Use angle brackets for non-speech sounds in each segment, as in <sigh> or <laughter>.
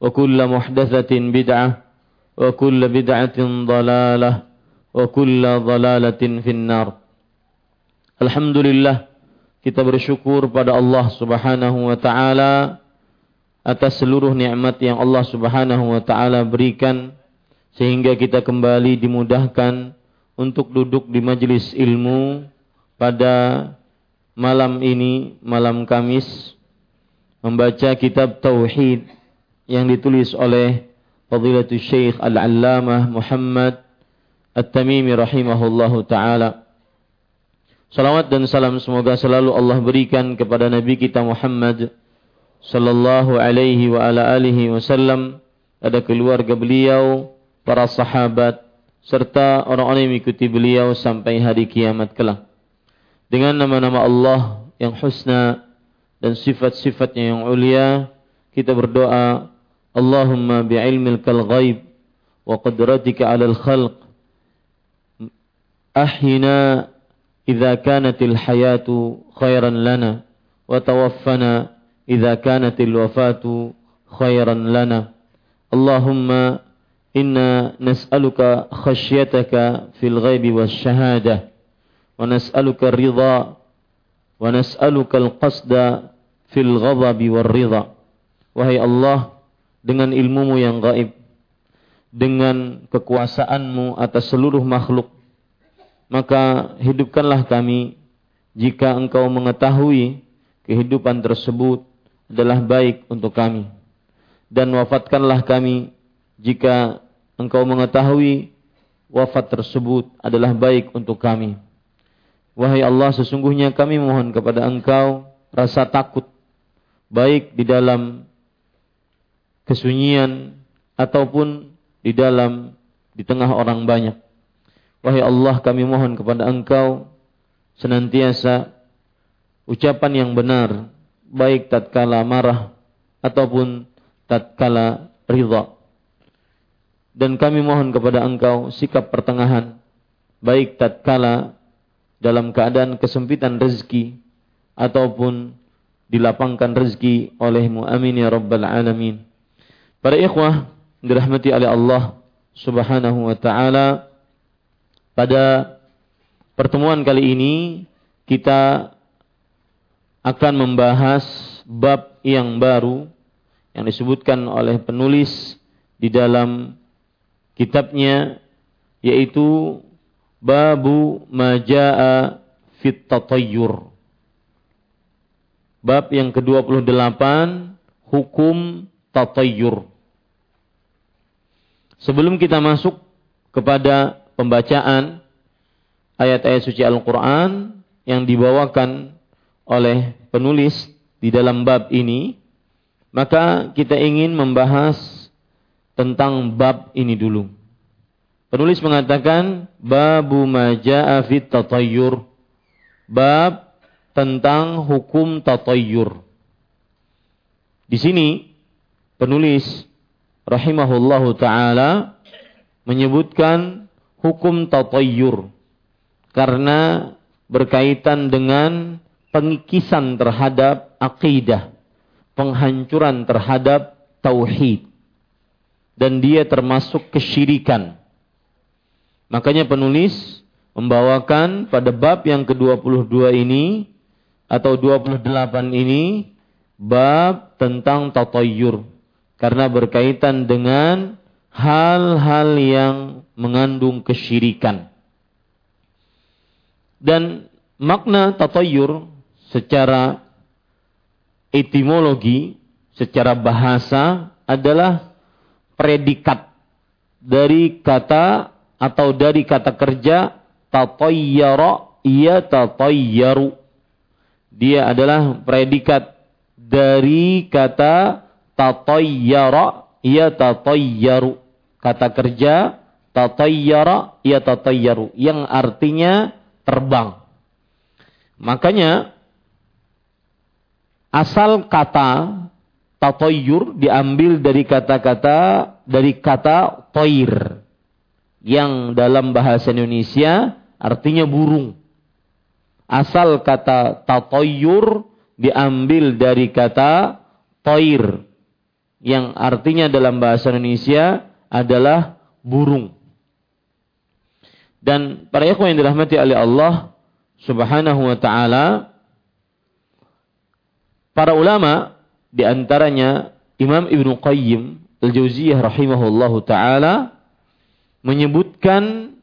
وكل محدثة بدعة وكل بدعة ضلالة وكل ضلالة في النار Alhamdulillah kita bersyukur pada Allah Subhanahu wa taala atas seluruh nikmat yang Allah Subhanahu wa taala berikan sehingga kita kembali dimudahkan untuk duduk di majelis ilmu pada malam ini, malam Kamis membaca kitab tauhid yang ditulis oleh Fadilatul Syekh Al-Allamah Muhammad At-Tamimi rahimahullahu taala. Salawat dan salam semoga selalu Allah berikan kepada Nabi kita Muhammad sallallahu alaihi wa ala alihi wasallam, ada keluarga beliau, para sahabat serta orang-orang yang mengikuti beliau sampai hari kiamat kelak. Dengan nama-nama Allah yang husna dan sifat-sifatnya yang ulia, kita berdoa اللهم بعلمك الغيب وقدرتك على الخلق أحينا إذا كانت الحياة خيرا لنا وتوفنا إذا كانت الوفاة خيرا لنا. اللهم إنا نسألك خشيتك في الغيب والشهادة ونسألك الرضا ونسألك القصد في الغضب والرضا. وهي الله dengan ilmumu yang gaib, dengan kekuasaanmu atas seluruh makhluk, maka hidupkanlah kami jika engkau mengetahui kehidupan tersebut adalah baik untuk kami. Dan wafatkanlah kami jika engkau mengetahui wafat tersebut adalah baik untuk kami. Wahai Allah, sesungguhnya kami mohon kepada engkau rasa takut baik di dalam kesunyian ataupun di dalam di tengah orang banyak. Wahai Allah kami mohon kepada Engkau senantiasa ucapan yang benar baik tatkala marah ataupun tatkala ridha. Dan kami mohon kepada Engkau sikap pertengahan baik tatkala dalam keadaan kesempitan rezeki ataupun dilapangkan rezeki olehmu amin ya rabbal alamin. Para ikhwah dirahmati oleh Allah Subhanahu wa taala pada pertemuan kali ini kita akan membahas bab yang baru yang disebutkan oleh penulis di dalam kitabnya yaitu babu majaa fit tatayyur. Bab yang ke-28 hukum tatayyur Sebelum kita masuk kepada pembacaan ayat-ayat suci Al-Quran yang dibawakan oleh penulis di dalam bab ini, maka kita ingin membahas tentang bab ini dulu. Penulis mengatakan babu maja'a fit tatayyur. Bab tentang hukum tatayyur. Di sini penulis rahimahullahu taala menyebutkan hukum tatayyur karena berkaitan dengan pengikisan terhadap akidah, penghancuran terhadap tauhid. Dan dia termasuk kesyirikan. Makanya penulis membawakan pada bab yang ke-22 ini atau 28 ini bab tentang tatayyur karena berkaitan dengan hal-hal yang mengandung kesyirikan. Dan makna tatayur secara etimologi, secara bahasa adalah predikat dari kata atau dari kata kerja tatayyara ia tatayyaru. Dia adalah predikat dari kata tatayyara ia tatayyaru. Kata kerja tatayyara ia tatayyaru yang artinya terbang. Makanya asal kata tatoyur diambil dari kata-kata dari kata toir yang dalam bahasa Indonesia artinya burung. Asal kata tatoyur diambil dari kata toir yang artinya dalam bahasa Indonesia adalah burung. Dan para ikhwan yang dirahmati oleh Allah Subhanahu wa taala para ulama di antaranya Imam Ibnu Qayyim Al-Jauziyah rahimahullahu taala menyebutkan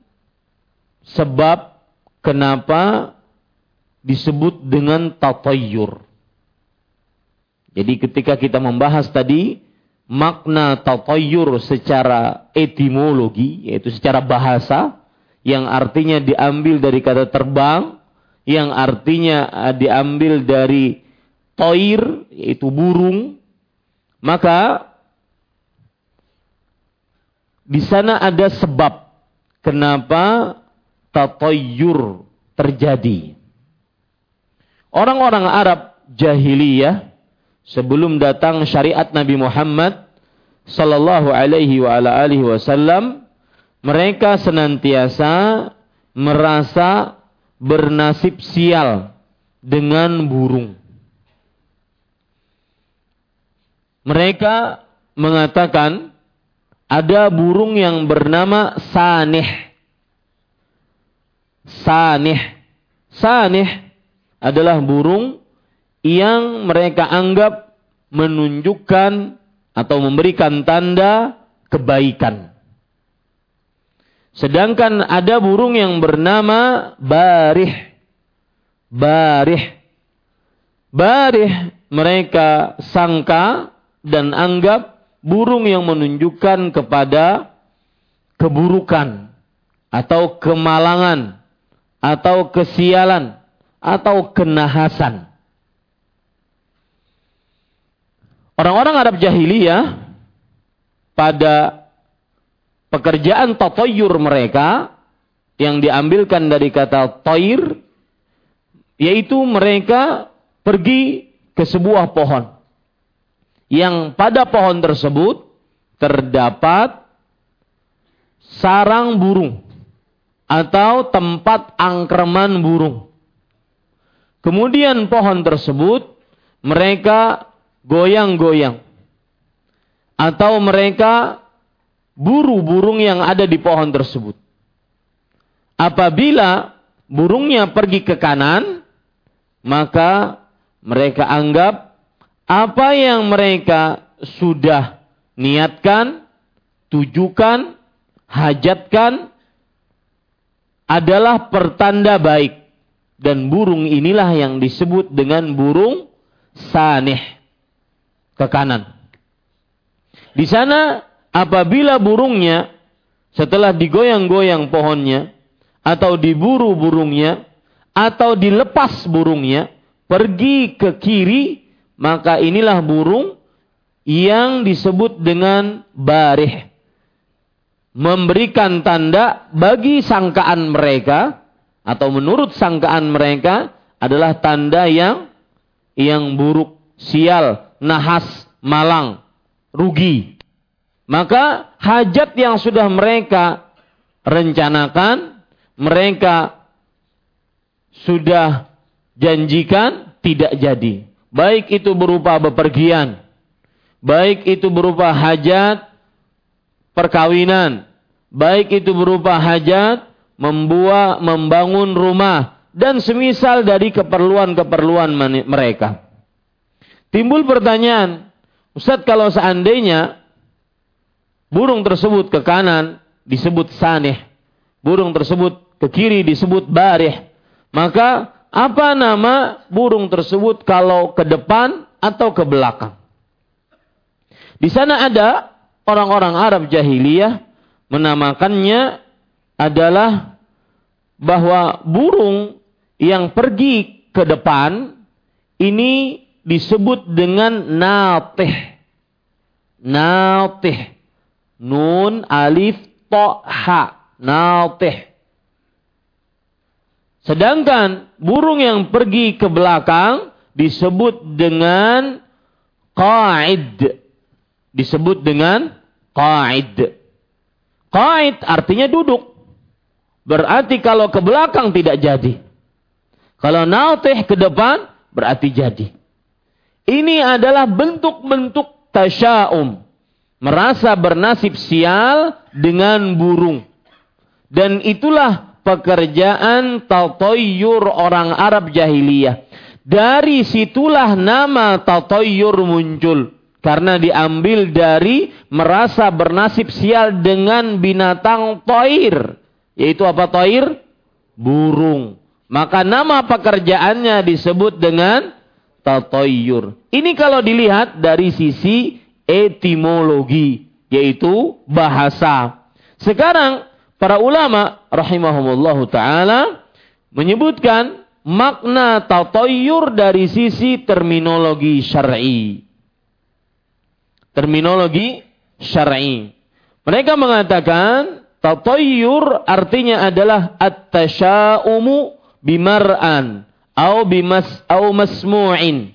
sebab kenapa disebut dengan tatayyur. Jadi ketika kita membahas tadi makna tatayyur secara etimologi yaitu secara bahasa yang artinya diambil dari kata terbang, yang artinya eh, diambil dari toir, yaitu burung, maka di sana ada sebab kenapa tatoyur terjadi. Orang-orang Arab jahiliyah sebelum datang syariat Nabi Muhammad sallallahu alaihi wa ala alihi wasallam mereka senantiasa merasa bernasib sial dengan burung. Mereka mengatakan ada burung yang bernama sanih. Sanih. Sanih adalah burung yang mereka anggap menunjukkan atau memberikan tanda kebaikan. Sedangkan ada burung yang bernama barih. Barih. Barih mereka sangka dan anggap burung yang menunjukkan kepada keburukan atau kemalangan atau kesialan atau kenahasan. Orang-orang Arab jahiliyah pada pekerjaan tatoyur mereka yang diambilkan dari kata toir yaitu mereka pergi ke sebuah pohon yang pada pohon tersebut terdapat sarang burung atau tempat angkerman burung. Kemudian pohon tersebut mereka goyang-goyang atau mereka buru burung yang ada di pohon tersebut. Apabila burungnya pergi ke kanan, maka mereka anggap apa yang mereka sudah niatkan, tujukan, hajatkan adalah pertanda baik. Dan burung inilah yang disebut dengan burung sanih ke kanan. Di sana apabila burungnya setelah digoyang-goyang pohonnya atau diburu burungnya atau dilepas burungnya pergi ke kiri maka inilah burung yang disebut dengan barih memberikan tanda bagi sangkaan mereka atau menurut sangkaan mereka adalah tanda yang yang buruk, sial, nahas, malang, rugi. Maka hajat yang sudah mereka rencanakan, mereka sudah janjikan tidak jadi. Baik itu berupa bepergian, baik itu berupa hajat perkawinan, baik itu berupa hajat membuat membangun rumah dan semisal dari keperluan-keperluan mereka. Timbul pertanyaan, Ustaz kalau seandainya burung tersebut ke kanan disebut sanih, burung tersebut ke kiri disebut barih, maka apa nama burung tersebut kalau ke depan atau ke belakang? Di sana ada orang-orang Arab jahiliyah menamakannya adalah bahwa burung yang pergi ke depan ini disebut dengan natih. Natih. Nun alif to ha. Natih. Sedangkan burung yang pergi ke belakang disebut dengan qaid. Disebut dengan qaid. Qaid artinya duduk. Berarti kalau ke belakang tidak jadi. Kalau nautih ke depan berarti jadi. Ini adalah bentuk-bentuk tasya'um. Merasa bernasib sial dengan burung. Dan itulah pekerjaan tatoyur orang Arab jahiliyah. Dari situlah nama tatoyur muncul. Karena diambil dari merasa bernasib sial dengan binatang toir. Yaitu apa toir? Burung. Maka nama pekerjaannya disebut dengan tatoyur. Ini kalau dilihat dari sisi etimologi. Yaitu bahasa. Sekarang para ulama rahimahumullahu taala menyebutkan makna tatoyur dari sisi terminologi syar'i. Terminologi syar'i. Mereka mengatakan tatoyur artinya adalah at-tasya'umu bimar'an au bimas au masmu'in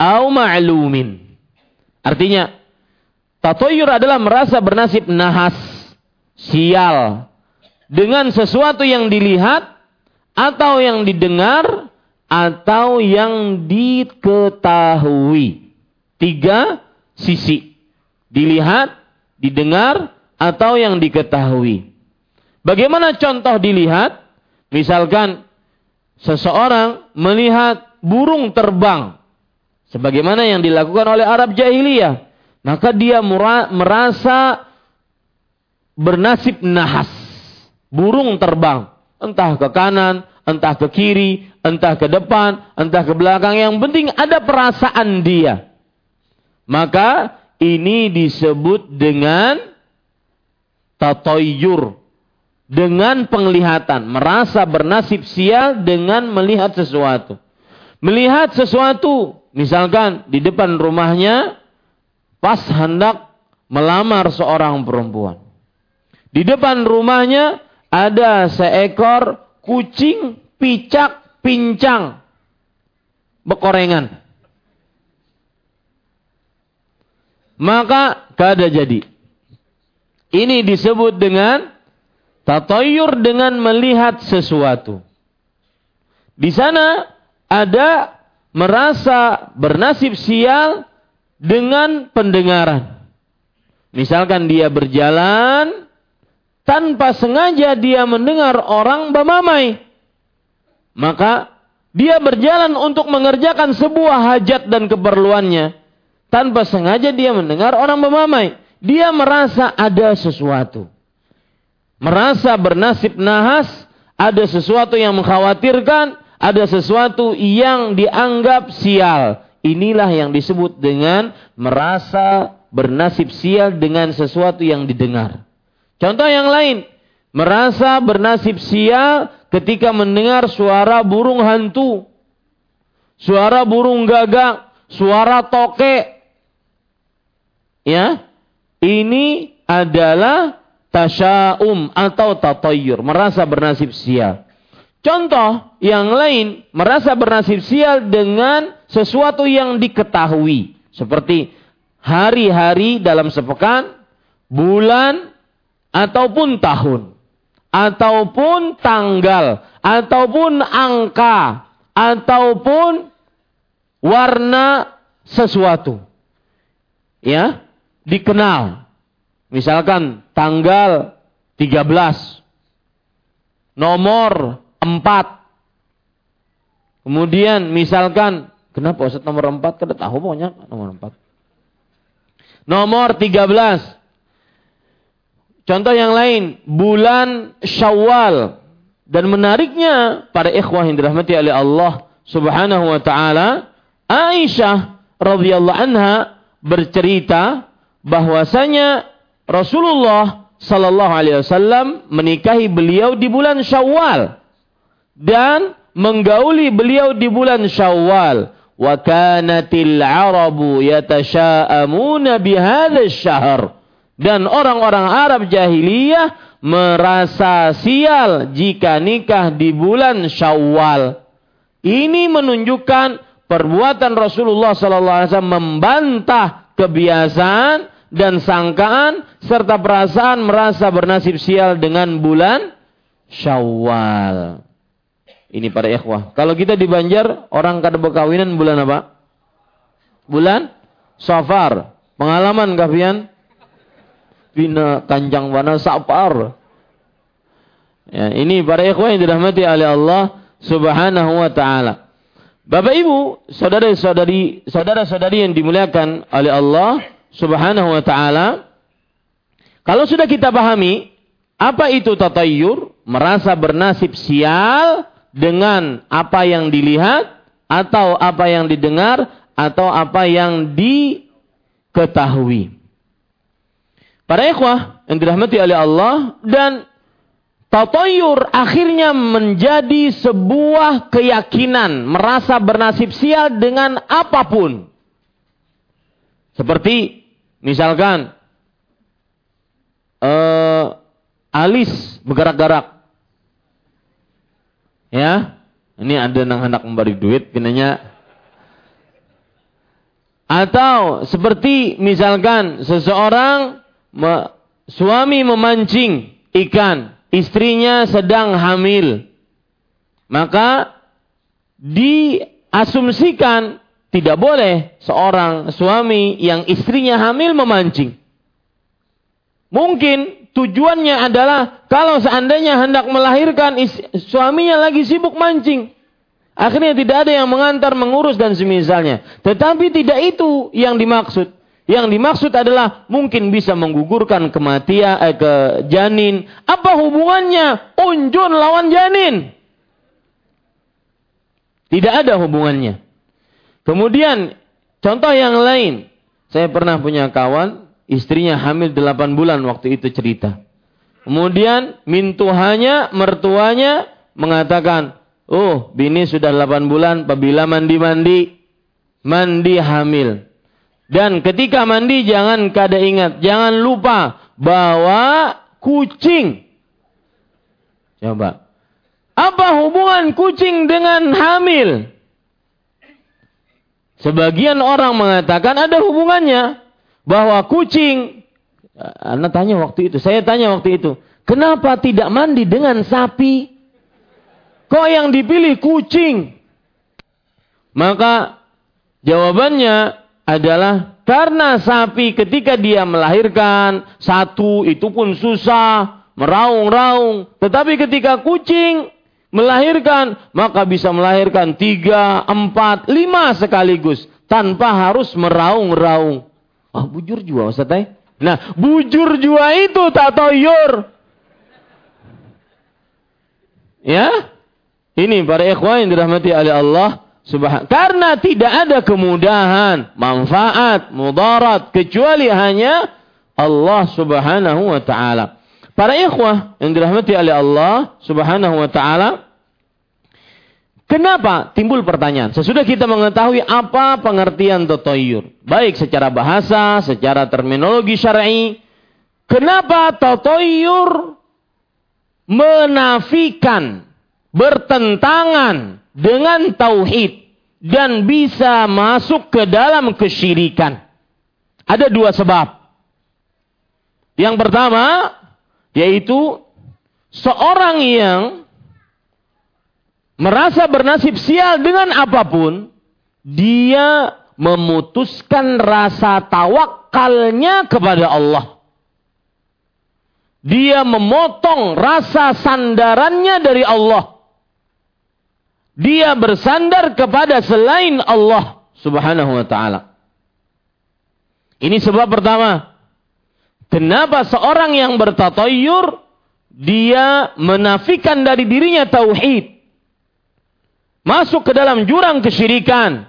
au ma'lumin. Artinya tatoyur adalah merasa bernasib nahas sial dengan sesuatu yang dilihat atau yang didengar atau yang diketahui. Tiga sisi. Dilihat, didengar, atau yang diketahui. Bagaimana contoh dilihat? Misalkan seseorang melihat burung terbang. Sebagaimana yang dilakukan oleh Arab jahiliyah. Maka dia merasa bernasib nahas. Burung terbang. Entah ke kanan, entah ke kiri, entah ke depan, entah ke belakang. Yang penting ada perasaan dia. Maka ini disebut dengan tatoyur. Dengan penglihatan. Merasa bernasib sial dengan melihat sesuatu. Melihat sesuatu. Misalkan di depan rumahnya pas hendak melamar seorang perempuan. Di depan rumahnya ada seekor kucing picak pincang bekorengan. Maka kada jadi. Ini disebut dengan tatoyur dengan melihat sesuatu. Di sana ada merasa bernasib sial dengan pendengaran. Misalkan dia berjalan tanpa sengaja dia mendengar orang bamamai. Maka dia berjalan untuk mengerjakan sebuah hajat dan keperluannya. Tanpa sengaja dia mendengar orang bamamai. Dia merasa ada sesuatu. Merasa bernasib nahas, ada sesuatu yang mengkhawatirkan, ada sesuatu yang dianggap sial. Inilah yang disebut dengan merasa bernasib sial dengan sesuatu yang didengar. Contoh yang lain, merasa bernasib sial ketika mendengar suara burung hantu, suara burung gagak, suara toke. Ya, ini adalah tasyaum atau tatoyur, merasa bernasib sial. Contoh yang lain, merasa bernasib sial dengan sesuatu yang diketahui. Seperti hari-hari dalam sepekan, bulan, ataupun tahun. ataupun tanggal, ataupun angka, ataupun warna sesuatu. Ya, dikenal. Misalkan tanggal 13, nomor 4. Kemudian misalkan, kenapa Ustaz nomor 4? Kada tahu pokoknya nomor 4. Nomor 13, Contoh yang lain, bulan Syawal. Dan menariknya para ikhwah yang dirahmati oleh Allah Subhanahu wa taala, Aisyah radhiyallahu anha bercerita bahwasanya Rasulullah sallallahu alaihi wasallam menikahi beliau di bulan Syawal dan menggauli beliau di bulan Syawal. Wa kanatil Arabu yatasha'amuna bihadzal syahr dan orang-orang Arab jahiliyah merasa sial jika nikah di bulan Syawal. Ini menunjukkan perbuatan Rasulullah SAW membantah kebiasaan dan sangkaan serta perasaan merasa bernasib sial dengan bulan Syawal. Ini para ikhwah. Kalau kita di Banjar, orang kada berkawinan bulan apa? Bulan Safar. Pengalaman kafian? bina kanjang wana sapar. Ya, ini para ikhwan yang dirahmati oleh Allah Subhanahu wa taala. Bapak Ibu, saudara-saudari, saudara-saudari yang dimuliakan oleh Allah Subhanahu wa taala, kalau sudah kita pahami apa itu tatayyur, merasa bernasib sial dengan apa yang dilihat atau apa yang didengar atau apa yang diketahui. Para ikhwah yang dirahmati oleh Allah dan tatayur akhirnya menjadi sebuah keyakinan merasa bernasib sial dengan apa pun. Seperti misalkan uh, alis bergerak-gerak. Ya, ini ada yang hendak memberi duit, pinanya atau seperti misalkan seseorang me, suami memancing ikan, istrinya sedang hamil. Maka diasumsikan tidak boleh seorang suami yang istrinya hamil memancing. Mungkin tujuannya adalah kalau seandainya hendak melahirkan suaminya lagi sibuk mancing. Akhirnya tidak ada yang mengantar, mengurus dan semisalnya. Tetapi tidak itu yang dimaksud. Yang dimaksud adalah mungkin bisa menggugurkan kematian eh, ke janin. Apa hubungannya unjun lawan janin? Tidak ada hubungannya. Kemudian contoh yang lain. Saya pernah punya kawan, istrinya hamil 8 bulan waktu itu cerita. Kemudian mintuhanya, mertuanya mengatakan, Oh, bini sudah 8 bulan, apabila mandi-mandi, mandi hamil. Dan ketika mandi jangan kada ingat, jangan lupa bawa kucing. Coba. Apa hubungan kucing dengan hamil? Sebagian orang mengatakan ada hubungannya. Bahwa kucing, Anda tanya waktu itu, saya tanya waktu itu. Kenapa tidak mandi dengan sapi? Kok yang dipilih kucing? Maka jawabannya adalah karena sapi ketika dia melahirkan satu itu pun susah, meraung-raung. Tetapi ketika kucing melahirkan maka bisa melahirkan tiga, empat, lima sekaligus tanpa harus meraung-raung. Ah bujur jua Ustaz eh? Nah bujur jua itu tak toyor. Ya, ini para ikhwan yang dirahmati oleh Allah Subhan karena tidak ada kemudahan, manfaat, mudarat kecuali hanya Allah Subhanahu wa taala. Para ikhwah yang dirahmati oleh Allah Subhanahu wa taala, kenapa timbul pertanyaan? Sesudah kita mengetahui apa pengertian tatoyur, baik secara bahasa, secara terminologi syar'i, kenapa tatoyur menafikan, bertentangan dengan tauhid dan bisa masuk ke dalam kesyirikan. Ada dua sebab. Yang pertama yaitu seorang yang merasa bernasib sial dengan apa pun, dia memutuskan rasa tawakalnya kepada Allah. Dia memotong rasa sandarannya dari Allah. Dia bersandar kepada selain Allah subhanahu wa ta'ala. Ini sebab pertama. Kenapa seorang yang bertatayur, dia menafikan dari dirinya tauhid. Masuk ke dalam jurang kesyirikan.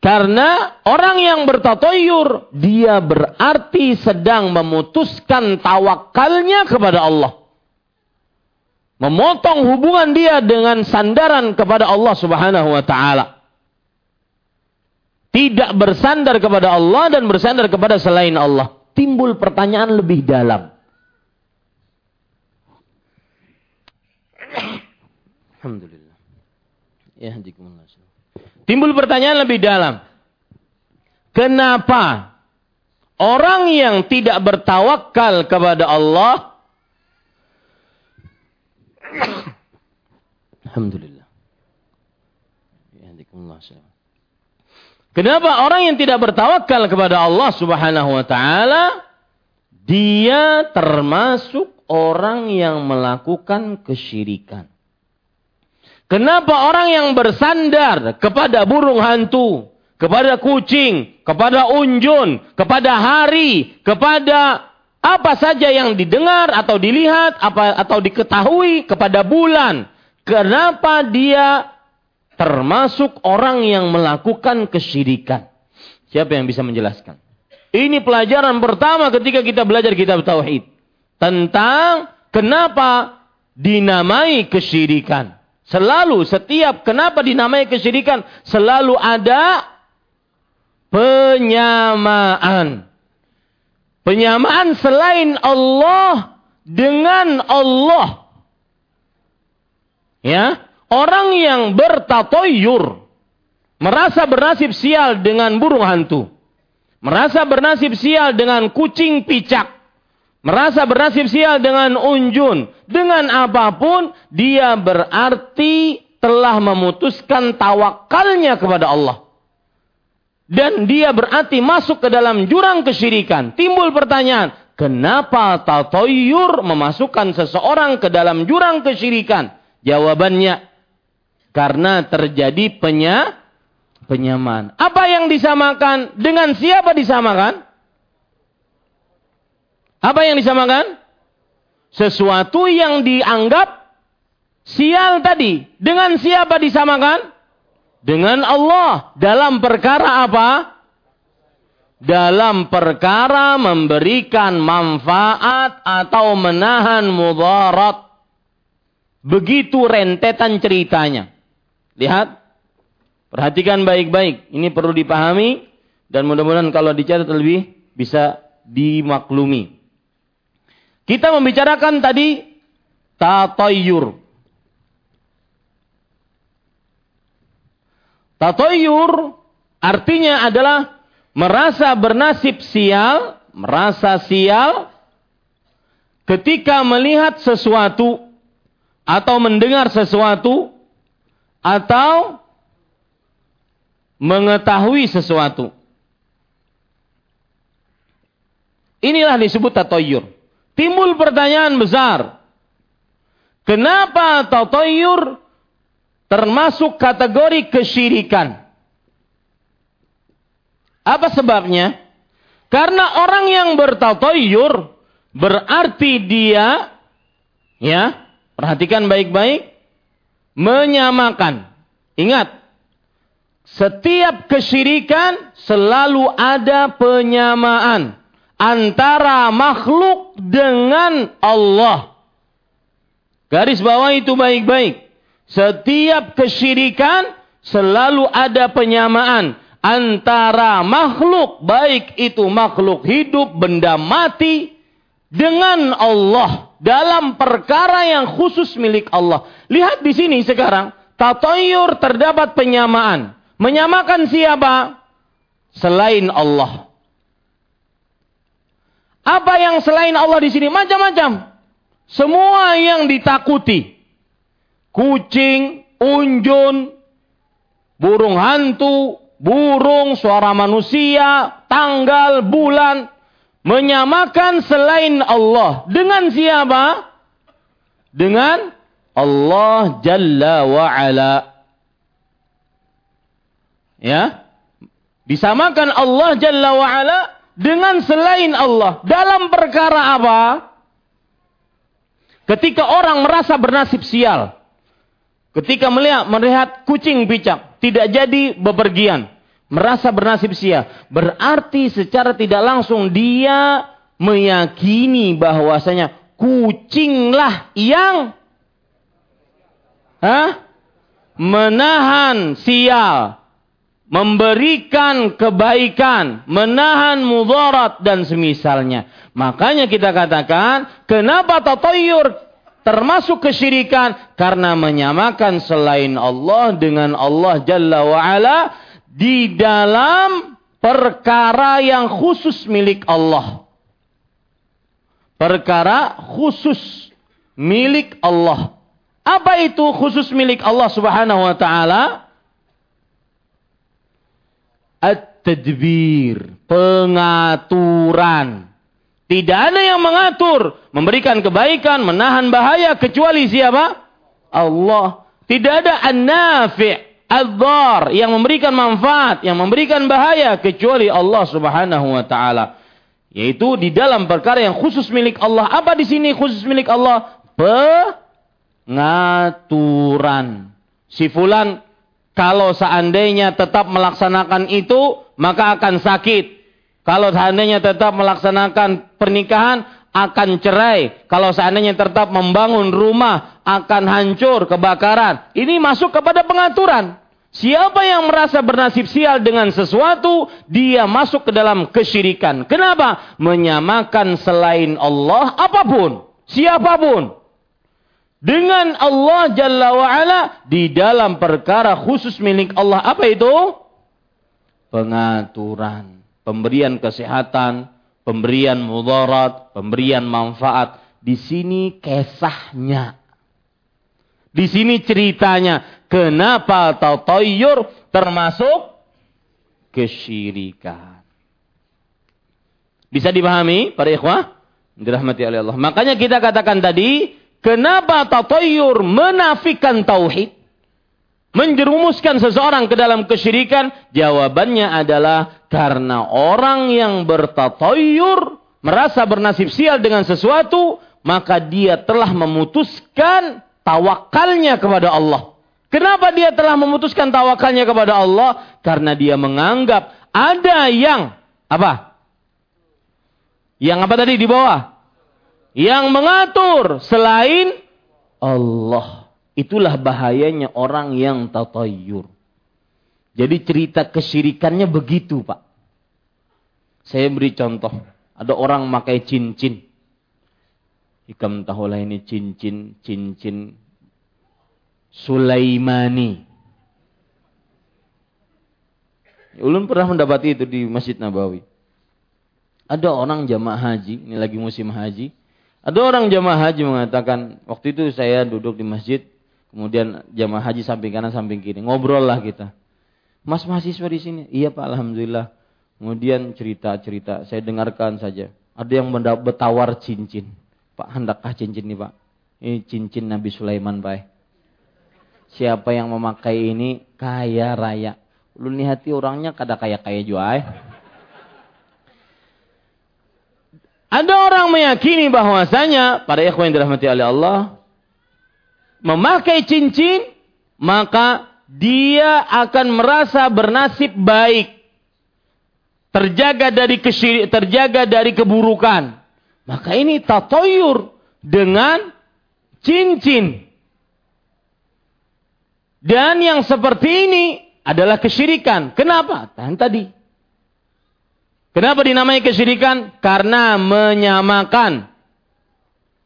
Karena orang yang bertatoyur, dia berarti sedang memutuskan tawakalnya kepada Allah. Memotong hubungan dia dengan sandaran kepada Allah subhanahu wa ta'ala. Tidak bersandar kepada Allah dan bersandar kepada selain Allah. Timbul pertanyaan lebih dalam. Alhamdulillah. Ya, Timbul pertanyaan lebih dalam. Kenapa orang yang tidak bertawakal kepada Allah Alhamdulillah. Kenapa orang yang tidak bertawakal kepada Allah Subhanahu wa taala dia termasuk orang yang melakukan kesyirikan. Kenapa orang yang bersandar kepada burung hantu, kepada kucing, kepada unjun, kepada hari, kepada apa saja yang didengar atau dilihat atau diketahui kepada bulan, kenapa dia termasuk orang yang melakukan kesyirikan? Siapa yang bisa menjelaskan? Ini pelajaran pertama ketika kita belajar kitab tauhid tentang kenapa dinamai kesyirikan. Selalu setiap kenapa dinamai kesyirikan? Selalu ada penyamaan. Penyamaan selain Allah dengan Allah. Ya, orang yang bertatoyur merasa bernasib sial dengan burung hantu. Merasa bernasib sial dengan kucing picak merasa bernasib sial dengan unjun, dengan apa pun, dia berarti telah memutuskan tawakalnya kepada Allah. Dan dia berarti masuk ke dalam jurang kesyirikan. Timbul pertanyaan, kenapa tatoyur memasukkan seseorang ke dalam jurang kesyirikan? Jawabannya, karena terjadi penya, penyamaan. Apa yang disamakan? Dengan siapa disamakan? Apa yang disamakan? Sesuatu yang dianggap sial tadi. Dengan siapa disamakan? Dengan Allah. Dalam perkara apa? Dalam perkara memberikan manfaat atau menahan mudarat. Begitu rentetan ceritanya. Lihat. Perhatikan baik-baik. Ini perlu dipahami. Dan mudah-mudahan kalau dicatat lebih bisa dimaklumi. Kita membicarakan tadi tatoyur. Tatoyur artinya adalah merasa bernasib sial, merasa sial ketika melihat sesuatu atau mendengar sesuatu atau mengetahui sesuatu. Inilah disebut tatoyur. Timbul pertanyaan besar. Kenapa tatoyur termasuk kategori kesyirikan? Apa sebabnya? Karena orang yang bertatoyur berarti dia ya, perhatikan baik-baik menyamakan. Ingat, setiap kesyirikan selalu ada penyamaan antara makhluk dengan Allah. Garis bawah itu baik-baik. Setiap kesyirikan selalu ada penyamaan antara makhluk, baik itu makhluk hidup, benda mati, dengan Allah dalam perkara yang khusus milik Allah. Lihat di sini sekarang, tatoyur terdapat penyamaan. Menyamakan siapa? Selain Allah. Apa yang selain Allah di sini? Macam-macam. Semua yang ditakuti. Kucing, unjun, burung hantu, burung, suara manusia, tanggal, bulan. Menyamakan selain Allah. Dengan siapa? Dengan Allah Jalla wa'ala. Ya. Disamakan Allah Jalla wa'ala dengan selain Allah. Dalam perkara apa? Ketika orang merasa bernasib sial. Ketika melihat, melihat kucing picak. Tidak jadi bepergian. Merasa bernasib sial. Berarti secara tidak langsung dia meyakini bahwasanya kucinglah yang ha? menahan sial memberikan kebaikan, menahan mudarat dan semisalnya. Makanya kita katakan, kenapa tatayur termasuk kesyirikan? Karena menyamakan selain Allah dengan Allah Jalla wa'ala di dalam perkara yang khusus milik Allah. Perkara khusus milik Allah. Apa itu khusus milik Allah subhanahu wa ta'ala? at-tadbir, pengaturan. Tidak ada yang mengatur, memberikan kebaikan, menahan bahaya kecuali siapa? Allah. Tidak ada an-nafi' ad-dhar yang memberikan manfaat, yang memberikan bahaya kecuali Allah Subhanahu wa taala. Yaitu di dalam perkara yang khusus milik Allah. Apa di sini khusus milik Allah? Pengaturan. Si fulan kalau seandainya tetap melaksanakan itu, maka akan sakit. Kalau seandainya tetap melaksanakan pernikahan, akan cerai. Kalau seandainya tetap membangun rumah, akan hancur, kebakaran. Ini masuk kepada pengaturan. Siapa yang merasa bernasib sial dengan sesuatu, dia masuk ke dalam kesyirikan. Kenapa? Menyamakan selain Allah apa pun, siapa pun dengan Allah Jalla wa'ala di dalam perkara khusus milik Allah. Apa itu? Pengaturan. Pemberian kesehatan, pemberian mudarat, pemberian manfaat. Di sini kesahnya. Di sini ceritanya. Kenapa tatayyur termasuk kesyirikan. Bisa dipahami para ikhwah? Dirahmati oleh Allah. Makanya kita katakan tadi, Kenapa tatayur menafikan tauhid? Menjerumuskan seseorang ke dalam kesyirikan? Jawabannya adalah karena orang yang bertatayur merasa bernasib sial dengan sesuatu, maka dia telah memutuskan tawakalnya kepada Allah. Kenapa dia telah memutuskan tawakalnya kepada Allah? Karena dia menganggap ada yang apa? Yang apa tadi di bawah? yang mengatur selain Allah. Itulah bahayanya orang yang tatayur. Jadi cerita kesyirikannya begitu, Pak. Saya beri contoh. Ada orang pakai cincin. Ikam tahulah ini cincin, cincin Sulaimani. Ulun pernah mendapati itu di Masjid Nabawi. Ada orang jamaah haji, ini lagi musim haji, ada orang jamaah haji mengatakan, waktu itu saya duduk di masjid, kemudian jamaah haji samping kanan samping kiri, ngobrol lah kita. Mas mahasiswa di sini, iya pak, alhamdulillah. Kemudian cerita-cerita, saya dengarkan saja. Ada yang bertawar cincin. Pak, hendakkah cincin ini pak? Ini cincin Nabi Sulaiman pak. Siapa yang memakai ini kaya raya. Lu hati orangnya kada kaya-kaya juga. Eh. Ada orang meyakini bahwasanya para ikhwan yang dirahmati oleh Allah memakai cincin maka dia akan merasa bernasib baik terjaga dari terjaga dari keburukan maka ini tatoyur dengan cincin dan yang seperti ini adalah kesyirikan kenapa tahan tadi Kenapa dinamai kesyirikan? Karena menyamakan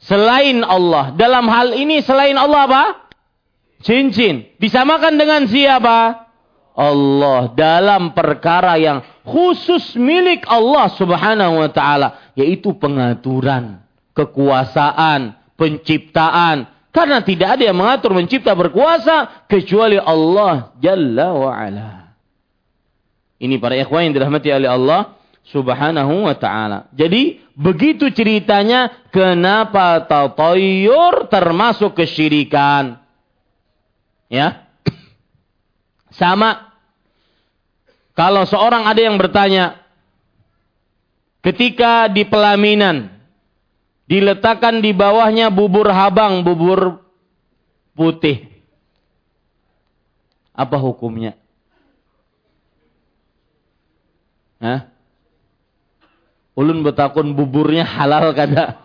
selain Allah. Dalam hal ini selain Allah apa? Cincin. Disamakan dengan siapa? Allah dalam perkara yang khusus milik Allah Subhanahu wa taala, yaitu pengaturan, kekuasaan, penciptaan. Karena tidak ada yang mengatur mencipta berkuasa kecuali Allah Jalla wa'ala. Ini para ikhwan yang dirahmati oleh Allah subhanahu wa ta'ala. Jadi begitu ceritanya kenapa tatayur termasuk kesyirikan. Ya. <coughs> Sama. Kalau seorang ada yang bertanya, ketika di pelaminan, diletakkan di bawahnya bubur habang, bubur putih. Apa hukumnya? Hah? Ulun betakun buburnya halal kada?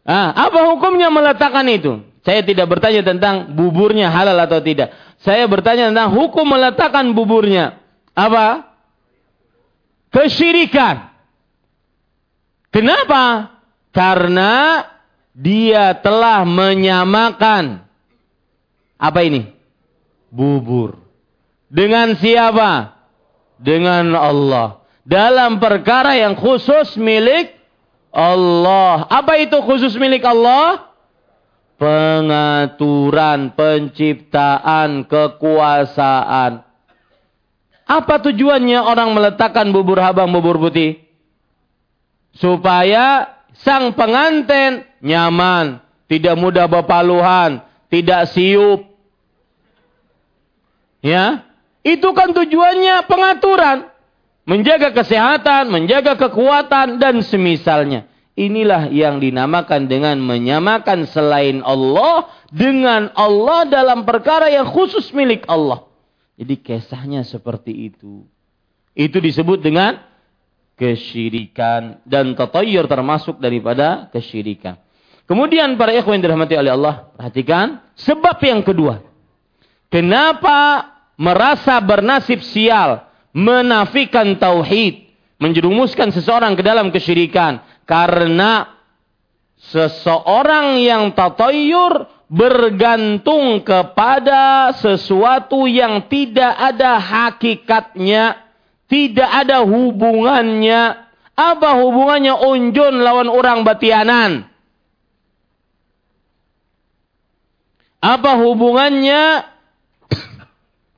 Ah, apa hukumnya meletakkan itu? Saya tidak bertanya tentang buburnya halal atau tidak. Saya bertanya tentang hukum meletakkan buburnya. Apa? Kesyirikan. Kenapa? Karena dia telah menyamakan apa ini? Bubur. Dengan siapa? Dengan Allah. Dalam perkara yang khusus milik Allah. Apa itu khusus milik Allah? Pengaturan, penciptaan, kekuasaan. Apa tujuannya orang meletakkan bubur habang, bubur putih? Supaya sang pengantin nyaman, tidak mudah berpaluhan, tidak siup. Ya, itu kan tujuannya pengaturan. Menjaga kesehatan, menjaga kekuatan, dan semisalnya. Inilah yang dinamakan dengan menyamakan selain Allah dengan Allah dalam perkara yang khusus milik Allah. Jadi kisahnya seperti itu. Itu disebut dengan kesyirikan dan tatayyur termasuk daripada kesyirikan. Kemudian para ikhwan yang dirahmati oleh Allah, perhatikan sebab yang kedua. Kenapa merasa bernasib sial, menafikan tauhid, menjerumuskan seseorang ke dalam kesyirikan karena seseorang yang tatayyur bergantung kepada sesuatu yang tidak ada hakikatnya, tidak ada hubungannya. Apa hubungannya unjun lawan orang batianan? Apa hubungannya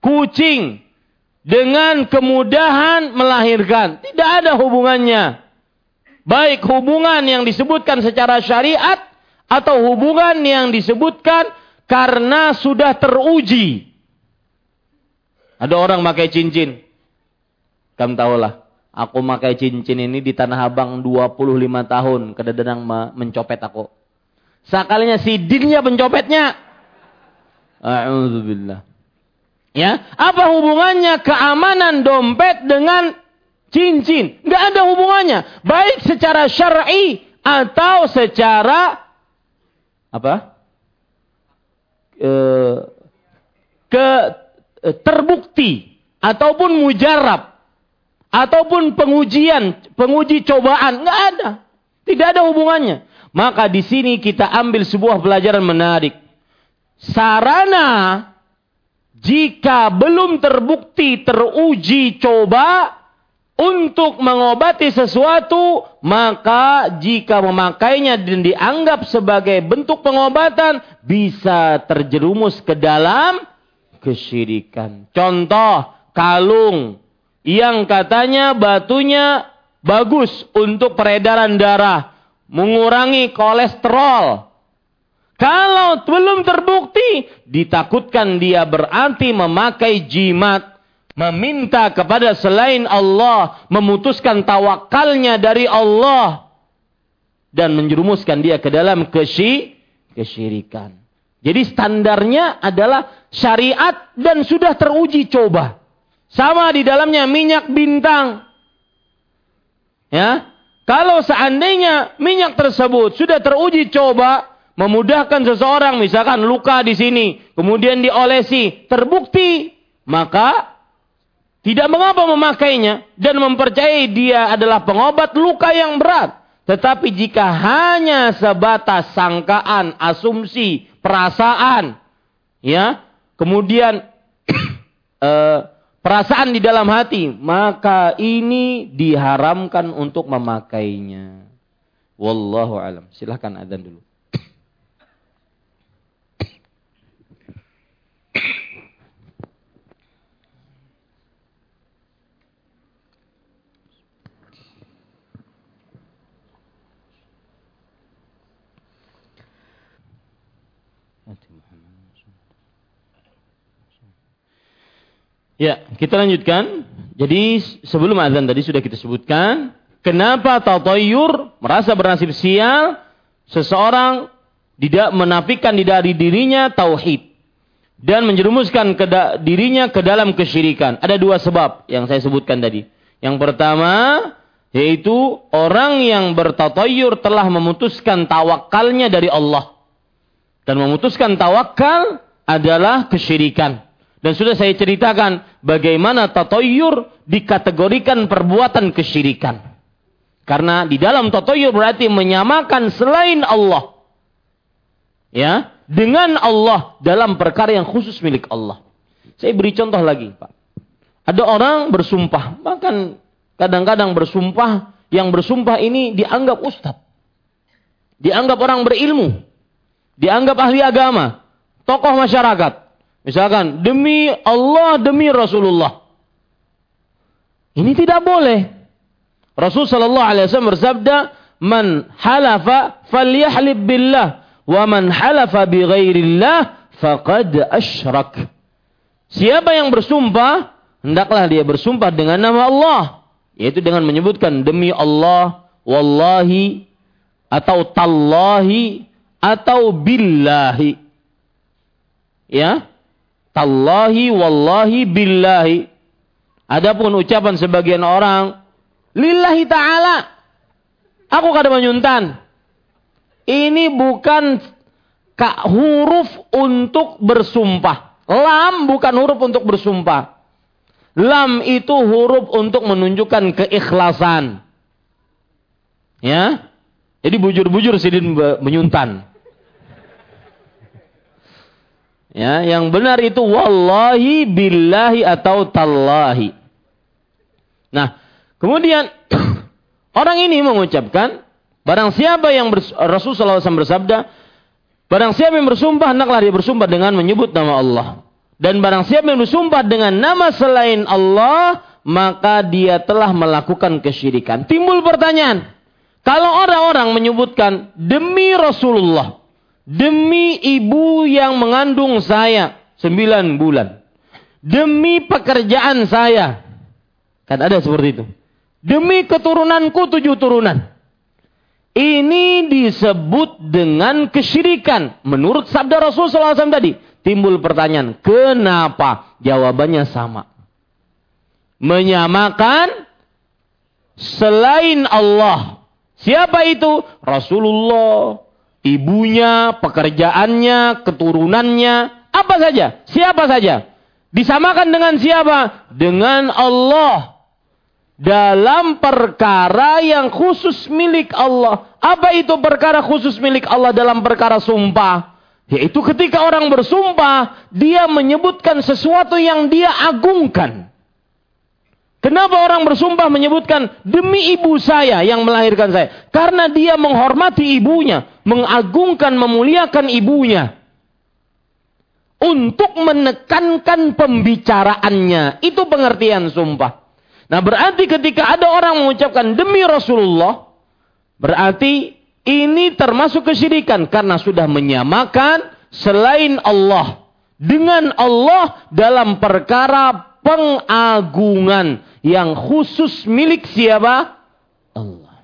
kucing dengan kemudahan melahirkan. Tidak ada hubungannya. Baik hubungan yang disebutkan secara syariat atau hubungan yang disebutkan karena sudah teruji. Ada orang pakai cincin. Kamu tahulah, aku pakai cincin ini di Tanah Abang 25 tahun. Kadang-kadang mencopet aku. Sekalinya si dinnya pencopetnya. A'udzubillah. Ya, apa hubungannya keamanan dompet dengan cincin? Gak ada hubungannya. Baik secara syar'i atau secara apa? E, ke e, terbukti ataupun mujarab ataupun pengujian, penguji cobaan, nggak ada. Tidak ada hubungannya. Maka di sini kita ambil sebuah pelajaran menarik. Sarana jika belum terbukti, teruji, coba untuk mengobati sesuatu, maka jika memakainya dan dianggap sebagai bentuk pengobatan, bisa terjerumus ke dalam kesyirikan. Contoh, kalung yang katanya batunya bagus untuk peredaran darah, mengurangi kolesterol, kalau belum terbukti, ditakutkan dia berarti memakai jimat, meminta kepada selain Allah, memutuskan tawakalnya dari Allah dan menjerumuskan dia ke dalam kesy kesyirikan. Jadi standarnya adalah syariat dan sudah teruji coba. Sama di dalamnya minyak bintang. Ya. Kalau seandainya minyak tersebut sudah teruji coba, memudahkan seseorang misalkan luka di sini kemudian diolesi terbukti maka tidak mengapa memakainya dan mempercayai dia adalah pengobat luka yang berat tetapi jika hanya sebatas sangkaan asumsi perasaan ya kemudian <coughs> eh, perasaan di dalam hati maka ini diharamkan untuk memakainya Wallahu alam. Silahkan adzan dulu. Ya, kita lanjutkan. Jadi sebelum azan tadi sudah kita sebutkan, kenapa tatoyur merasa bernasib sial seseorang tidak menafikan di dari dirinya tauhid dan menjerumuskan ke dirinya ke dalam kesyirikan. Ada dua sebab yang saya sebutkan tadi. Yang pertama yaitu orang yang bertatoyur telah memutuskan tawakalnya dari Allah. Dan memutuskan tawakal adalah kesyirikan. Dan sudah saya ceritakan bagaimana tatoyur dikategorikan perbuatan kesyirikan. Karena di dalam tatoyur berarti menyamakan selain Allah. Ya, dengan Allah dalam perkara yang khusus milik Allah. Saya beri contoh lagi, Pak. Ada orang bersumpah, bahkan kadang-kadang bersumpah, yang bersumpah ini dianggap ustadz. Dianggap orang berilmu. Dianggap ahli agama. Tokoh masyarakat. Misalkan demi Allah, demi Rasulullah. Ini tidak boleh. Rasul sallallahu alaihi wasallam bersabda, "Man halafa falyahlib billah wa man halafa bi ghairillah faqad asyrak." Siapa yang bersumpah, hendaklah dia bersumpah dengan nama Allah, yaitu dengan menyebutkan demi Allah, wallahi atau tallahi atau billahi. Ya, Tallahi wallahi billahi. Adapun ucapan sebagian orang, lillahi ta'ala. Aku kada menyuntan. Ini bukan kak huruf untuk bersumpah. Lam bukan huruf untuk bersumpah. Lam itu huruf untuk menunjukkan keikhlasan. Ya. Jadi bujur-bujur sidin menyuntan. Ya, yang benar itu wallahi billahi atau tallahi. Nah, kemudian <clears throat> orang ini mengucapkan barang siapa yang Rasulullah SAW bersabda, barang siapa yang bersumpah hendaklah dia bersumpah dengan menyebut nama Allah. Dan barang siapa yang bersumpah dengan nama selain Allah, maka dia telah melakukan kesyirikan. Timbul pertanyaan, kalau orang-orang menyebutkan demi Rasulullah, Demi ibu yang mengandung saya sembilan bulan. Demi pekerjaan saya. Kan ada seperti itu. Demi keturunanku tujuh turunan. Ini disebut dengan kesyirikan. Menurut sabda Rasul SAW tadi. Timbul pertanyaan. Kenapa? Jawabannya sama. Menyamakan selain Allah. Siapa itu? Rasulullah, ibunya, pekerjaannya, keturunannya, apa saja, siapa saja. Disamakan dengan siapa? Dengan Allah. Dalam perkara yang khusus milik Allah. Apa itu perkara khusus milik Allah dalam perkara sumpah? Yaitu ketika orang bersumpah, dia menyebutkan sesuatu yang dia agungkan. Kenapa orang bersumpah menyebutkan demi ibu saya yang melahirkan saya? Karena dia menghormati ibunya, mengagungkan, memuliakan ibunya. Untuk menekankan pembicaraannya. Itu pengertian sumpah. Nah berarti ketika ada orang mengucapkan demi Rasulullah. Berarti ini termasuk kesyirikan. Karena sudah menyamakan selain Allah. Dengan Allah dalam perkara pengagungan yang khusus milik siapa? Allah.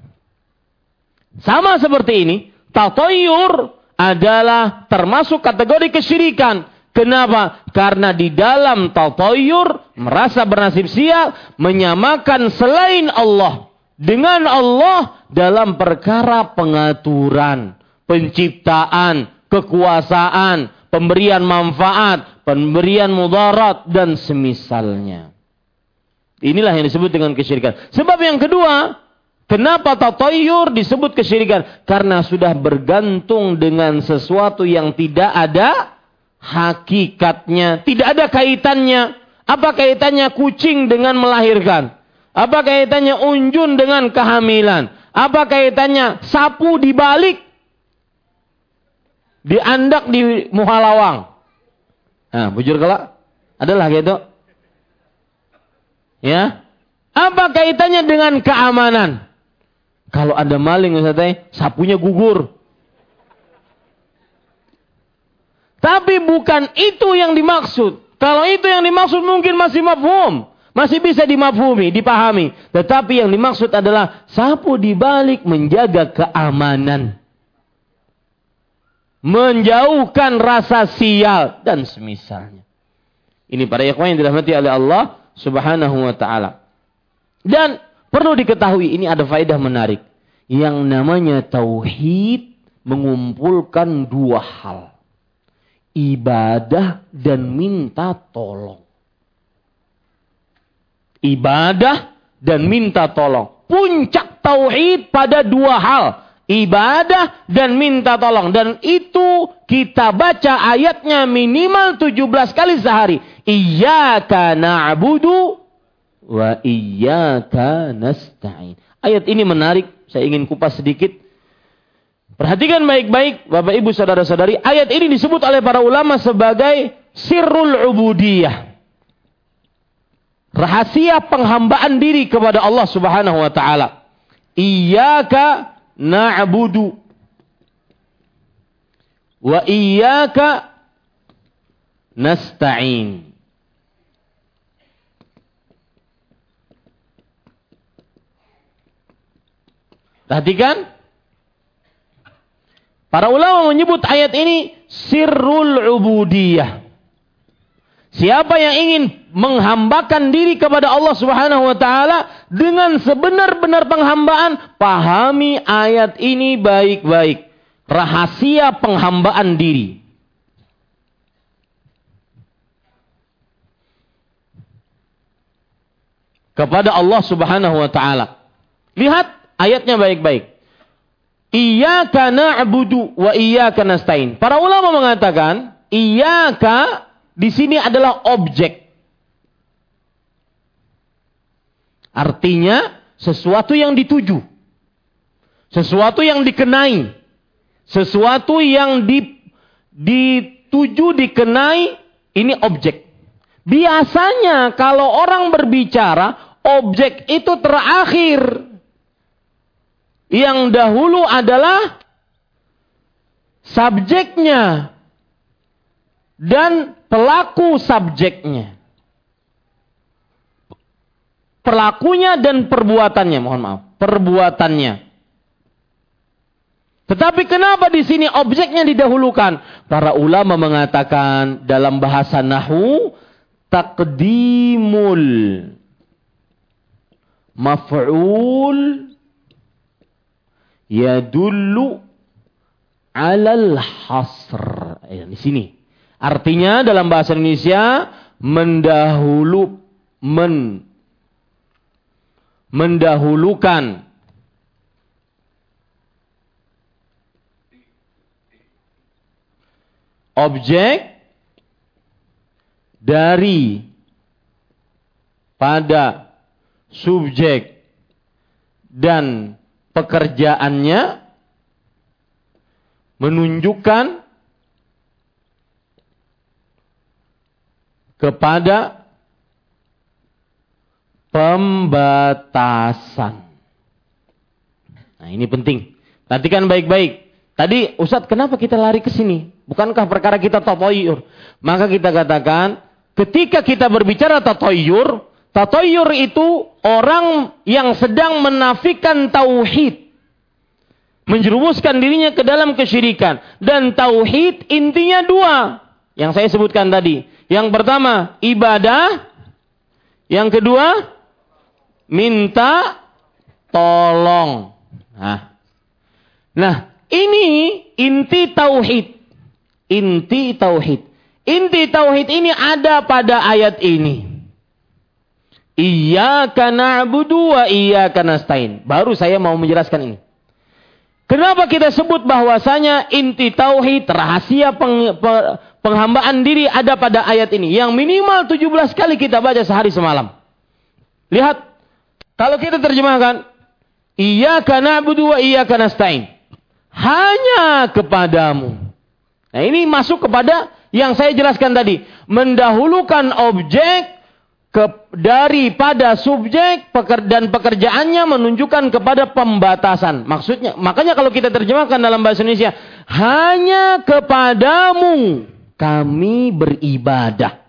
Sama seperti ini, tatoyur adalah termasuk kategori kesyirikan. Kenapa? Karena di dalam tatoyur merasa bernasib sial menyamakan selain Allah dengan Allah dalam perkara pengaturan, penciptaan, kekuasaan, pemberian manfaat, pemberian mudarat dan semisalnya. Inilah yang disebut dengan kesyirikan. Sebab yang kedua, kenapa tatoyur disebut kesyirikan? Karena sudah bergantung dengan sesuatu yang tidak ada hakikatnya, tidak ada kaitannya. Apa kaitannya kucing dengan melahirkan? Apa kaitannya unjun dengan kehamilan? Apa kaitannya sapu dibalik diandak di Muhalawang? Nah, bujur kelak adalah gitu. Ya. Apa kaitannya dengan keamanan? Kalau ada maling Ustaz, sapunya gugur. Tapi bukan itu yang dimaksud. Kalau itu yang dimaksud mungkin masih mafhum. Masih bisa dimafhumi, dipahami. Tetapi yang dimaksud adalah sapu dibalik menjaga keamanan. Menjauhkan rasa sial dan semisalnya. Ini para ikhwan yang dirahmati oleh Allah subhanahu wa ta'ala. Dan perlu diketahui ini ada faedah menarik. Yang namanya tauhid mengumpulkan dua hal. Ibadah dan minta tolong. Ibadah dan minta tolong. Puncak tauhid pada dua hal ibadah dan minta tolong. Dan itu kita baca ayatnya minimal 17 kali sehari. Iyaka na'budu wa iyaka nasta'in. Ayat ini menarik, saya ingin kupas sedikit. Perhatikan baik-baik Bapak Ibu Saudara-saudari, ayat ini disebut oleh para ulama sebagai sirrul ubudiyah. Rahasia penghambaan diri kepada Allah Subhanahu wa taala. Iyaka na'budu wa iyyaka nasta'in. Perhatikan. Para ulama menyebut ayat ini sirrul ubudiyah. Siapa yang ingin menghambakan diri kepada Allah Subhanahu wa taala dengan sebenar-benar penghambaan, pahami ayat ini baik-baik. Rahasia penghambaan diri. Kepada Allah Subhanahu wa taala. Lihat ayatnya baik-baik. Iyyaka na'budu wa iyyaka nasta'in. Para ulama mengatakan, iyyaka di sini adalah objek. Artinya sesuatu yang dituju. Sesuatu yang dikenai. Sesuatu yang di, dituju, dikenai, ini objek. Biasanya kalau orang berbicara, objek itu terakhir. Yang dahulu adalah subjeknya dan pelaku subjeknya. Pelakunya dan perbuatannya, mohon maaf, perbuatannya. Tetapi kenapa di sini objeknya didahulukan? Para ulama mengatakan dalam bahasa nahu takdimul maf'ul yadullu alal hasr. Ya, di sini. Artinya dalam bahasa Indonesia mendahulu men mendahulukan objek dari pada subjek dan pekerjaannya menunjukkan kepada pembatasan. Nah, ini penting. Perhatikan baik-baik. Tadi Ustadz, kenapa kita lari ke sini? Bukankah perkara kita tatoyur? Maka kita katakan, ketika kita berbicara tatoyur, tatoyur itu orang yang sedang menafikan tauhid. Menjerumuskan dirinya ke dalam kesyirikan. Dan tauhid intinya dua. Yang saya sebutkan tadi. Yang pertama, ibadah. Yang kedua, minta tolong. Nah, nah ini inti tauhid. Inti tauhid. Inti tauhid ini ada pada ayat ini. Iyyaka na'budu wa iyyaka nasta'in. Baru saya mau menjelaskan ini. Kenapa kita sebut bahwasanya inti tauhid, rahasia peng, penghambaan diri ada pada ayat ini. Yang minimal 17 kali kita baca sehari semalam. Lihat, kalau kita terjemahkan, Iyyaka na'budu wa iyyaka nasta'in. Hanya kepadamu. Nah, ini masuk kepada yang saya jelaskan tadi, mendahulukan objek ke, daripada subjek dan pekerjaannya menunjukkan kepada pembatasan. Maksudnya, makanya kalau kita terjemahkan dalam bahasa Indonesia, hanya kepadamu kami beribadah.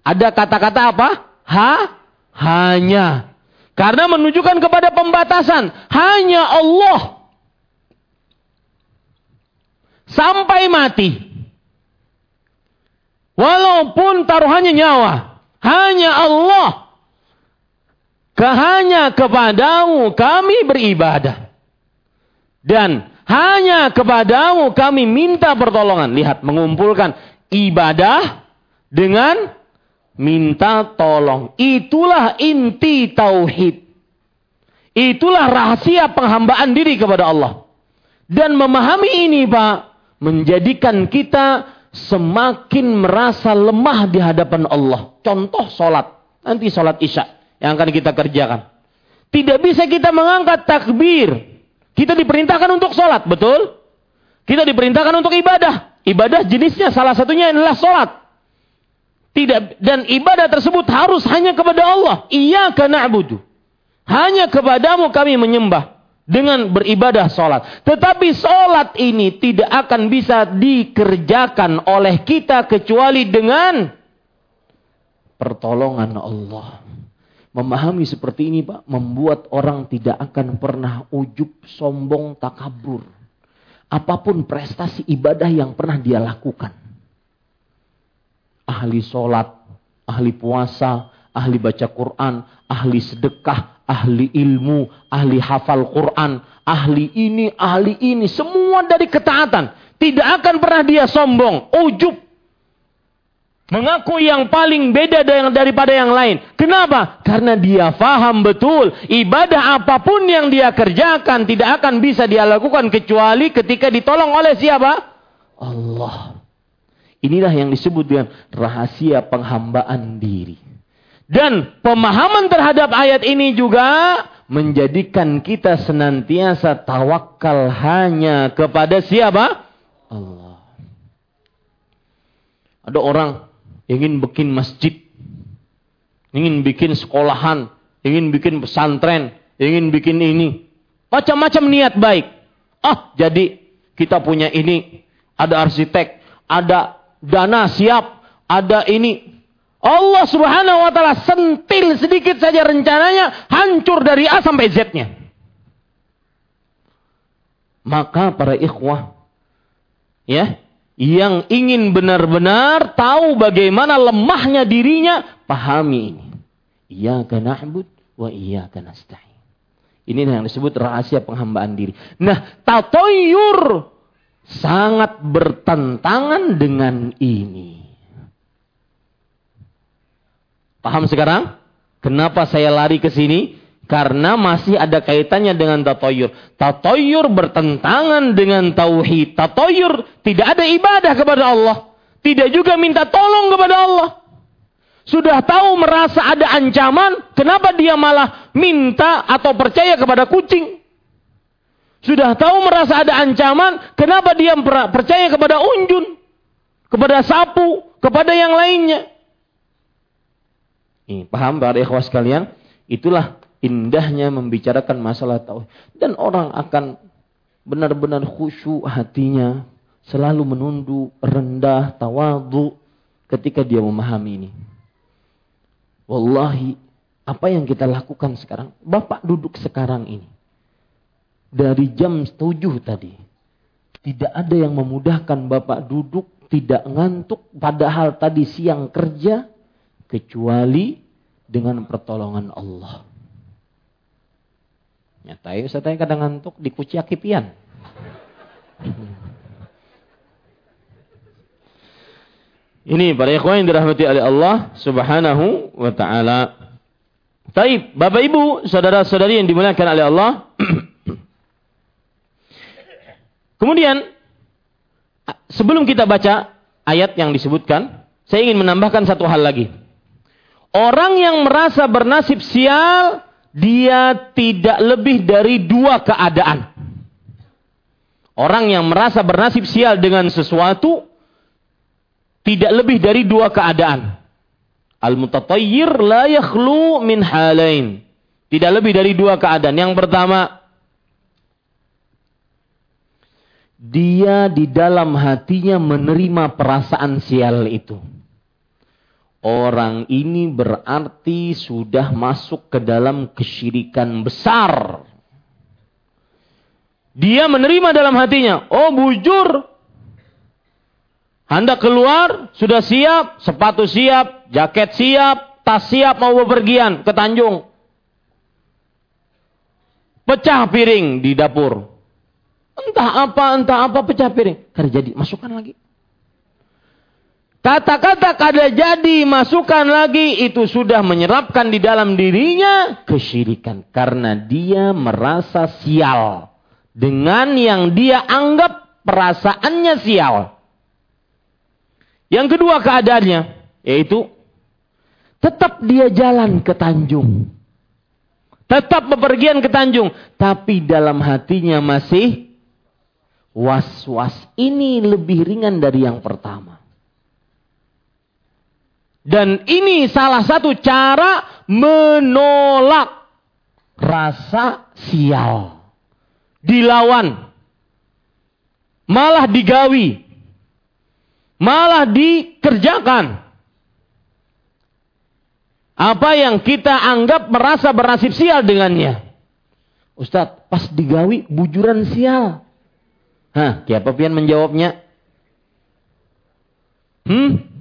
Ada kata-kata apa? Ha? Hanya. Karena menunjukkan kepada pembatasan. Hanya Allah. Sampai mati. Walaupun taruhannya nyawa. Hanya Allah. Hanya kepadamu kami beribadah. Dan hanya kepadamu kami minta pertolongan. Lihat, mengumpulkan ibadah dengan minta tolong. Itulah inti tauhid. Itulah rahasia penghambaan diri kepada Allah. Dan memahami ini Pak, menjadikan kita semakin merasa lemah di hadapan Allah. Contoh sholat. Nanti sholat isya yang akan kita kerjakan. Tidak bisa kita mengangkat takbir. Kita diperintahkan untuk sholat, betul? Kita diperintahkan untuk ibadah. Ibadah jenisnya salah satunya adalah sholat. Tidak dan ibadah tersebut harus hanya kepada Allah. Iya karena. Hanya kepadamu kami menyembah dengan beribadah sholat. Tetapi sholat ini tidak akan bisa dikerjakan oleh kita kecuali dengan pertolongan Allah. Memahami seperti ini Pak, membuat orang tidak akan pernah ujub, sombong, takabur. Apa pun prestasi ibadah yang pernah dia lakukan. Ahli sholat, ahli puasa, ahli baca Quran, ahli sedekah, ahli ilmu, ahli hafal Quran, ahli ini, ahli ini, semua dari ketaatan. Tidak akan pernah dia sombong, ujub. Mengaku yang paling beda daripada yang lain. Kenapa? Karena dia faham betul. Ibadah apa pun yang dia kerjakan tidak akan bisa dia lakukan kecuali ketika ditolong oleh siapa? Allah. Inilah yang disebut dengan rahasia penghambaan diri. Dan pemahaman terhadap ayat ini juga menjadikan kita senantiasa tawakal hanya kepada siapa? Allah. Ada orang ingin bikin masjid, ingin bikin sekolahan, ingin bikin pesantren, ingin bikin ini. Macam-macam niat baik. Ah, jadi kita punya ini, ada arsitek, ada dana siap, ada ini. Allah subhanahu wa ta'ala sentil sedikit saja rencananya hancur dari A sampai Z-nya. Maka para ikhwah ya yang ingin benar-benar tahu bagaimana lemahnya dirinya, pahami ini. Iyyaka na'bud wa iyyaka nasta'in. Ini yang disebut rahasia penghambaan diri. Nah, tatoyur sangat bertentangan dengan ini. Paham sekarang? Kenapa saya lari ke sini? Karena masih ada kaitannya dengan tatoyur. Tatoyur bertentangan dengan tauhid. Tatoyur tidak ada ibadah kepada Allah. Tidak juga minta tolong kepada Allah. Sudah tahu merasa ada ancaman, kenapa dia malah minta atau percaya kepada kucing? Sudah tahu merasa ada ancaman, kenapa dia percaya kepada unjun? Kepada sapu, kepada yang lainnya? Ini, paham para ikhwas sekalian? Itulah indahnya membicarakan masalah tauhid. Dan orang akan benar-benar khusyuk hatinya. Selalu menunduk, rendah, tawadu ketika dia memahami ini. Wallahi, apa yang kita lakukan sekarang? Bapak duduk sekarang ini. Dari jam 7 tadi. Tidak ada yang memudahkan Bapak duduk, tidak ngantuk. Padahal tadi siang kerja, kecuali dengan pertolongan Allah. Nyata ya, saya tanya kadang ngantuk di kuci akipian. Ini para ikhwan yang dirahmati oleh Allah Subhanahu wa taala. Taib, Bapak Ibu, saudara-saudari yang dimuliakan oleh Allah. <clears throat> Kemudian sebelum kita baca ayat yang disebutkan, saya ingin menambahkan satu hal lagi. Orang yang merasa bernasib sial dia tidak lebih dari dua keadaan. Orang yang merasa bernasib sial dengan sesuatu tidak lebih dari dua keadaan. Al-mutatayyir la yakhlu min halain. Tidak lebih dari dua keadaan. Yang pertama, dia di dalam hatinya menerima perasaan sial itu. Orang ini berarti sudah masuk ke dalam kesyirikan besar. Dia menerima dalam hatinya, oh bujur. Anda keluar, sudah siap, sepatu siap, jaket siap, tas siap mau bepergian ke Tanjung. Pecah piring di dapur. Entah apa, entah apa pecah piring. Kada jadi, masukkan lagi. Kata-kata kada jadi masukkan lagi itu sudah menyerapkan di dalam dirinya kesyirikan karena dia merasa sial dengan yang dia anggap perasaannya sial. Yang kedua keadaannya yaitu tetap dia jalan ke Tanjung. Tetap bepergian ke Tanjung, tapi dalam hatinya masih was-was. Ini lebih ringan dari yang pertama. Dan ini salah satu cara menolak rasa sial. Dilawan. Malah digawi. Malah dikerjakan. Apa yang kita anggap merasa bernasib sial dengannya. Ustadz, pas digawi bujuran sial. Hah, siapa pian menjawabnya? Hmm?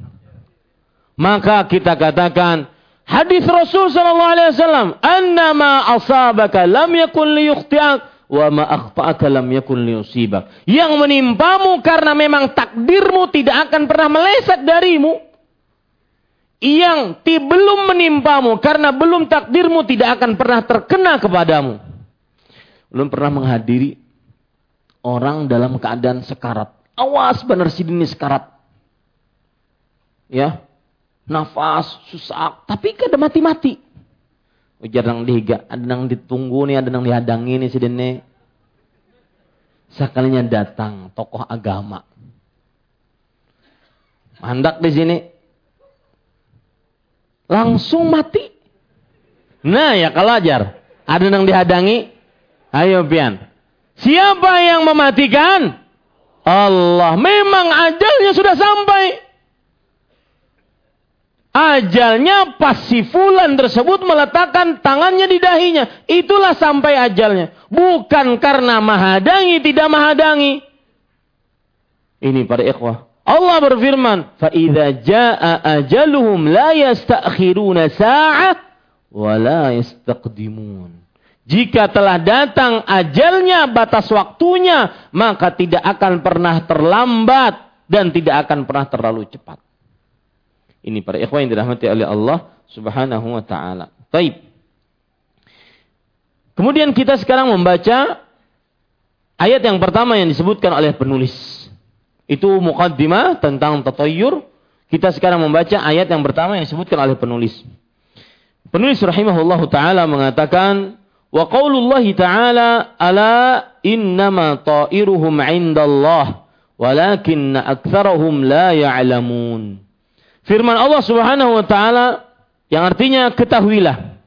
Maka kita katakan hadis Rasul sallallahu alaihi wasallam, "Annama asabaka lam yakun liyukhti'ak wa ma akhta'aka lam yakun liyusibak." Yang menimpamu karena memang takdirmu tidak akan pernah meleset darimu. Yang ti belum menimpamu karena belum takdirmu tidak akan pernah terkena kepadamu. Belum pernah menghadiri orang dalam keadaan sekarat. Awas benar si ini sekarat. Ya, nafas, susah, tapi kada mati-mati. Ujar nang dihiga, ada nang ditunggu nih, ada nang dihadangi nih si dene. Sekalinya datang tokoh agama. Mandak di sini. Langsung mati. Nah ya kalau ajar. Ada nang dihadangi. Ayo pian. Siapa yang mematikan? Allah. Memang ajalnya sudah sampai. Ajalnya pas si fulan tersebut meletakkan tangannya di dahinya. Itulah sampai ajalnya. Bukan karena mahadangi, tidak mahadangi. Ini para ikhwah. Allah berfirman, فَإِذَا جَاءَ أَجَلُهُمْ لَا يَسْتَأْخِرُونَ سَاعَةً وَلَا يَسْتَقْدِمُونَ Jika telah datang ajalnya, batas waktunya, maka tidak akan pernah terlambat dan tidak akan pernah terlalu cepat. Ini para ikhwan yang dirahmati oleh Allah Subhanahu wa taala. Baik. Kemudian kita sekarang membaca ayat yang pertama yang disebutkan oleh penulis. Itu muqaddimah tentang tatayyur. Kita sekarang membaca ayat yang pertama yang disebutkan oleh penulis. Penulis rahimahullahu taala mengatakan wa qaulullahi taala ala innama ta'iruhum 'indallah walakinna aktsarahum la ya'lamun. Firman Allah Subhanahu wa taala yang artinya ketahuilah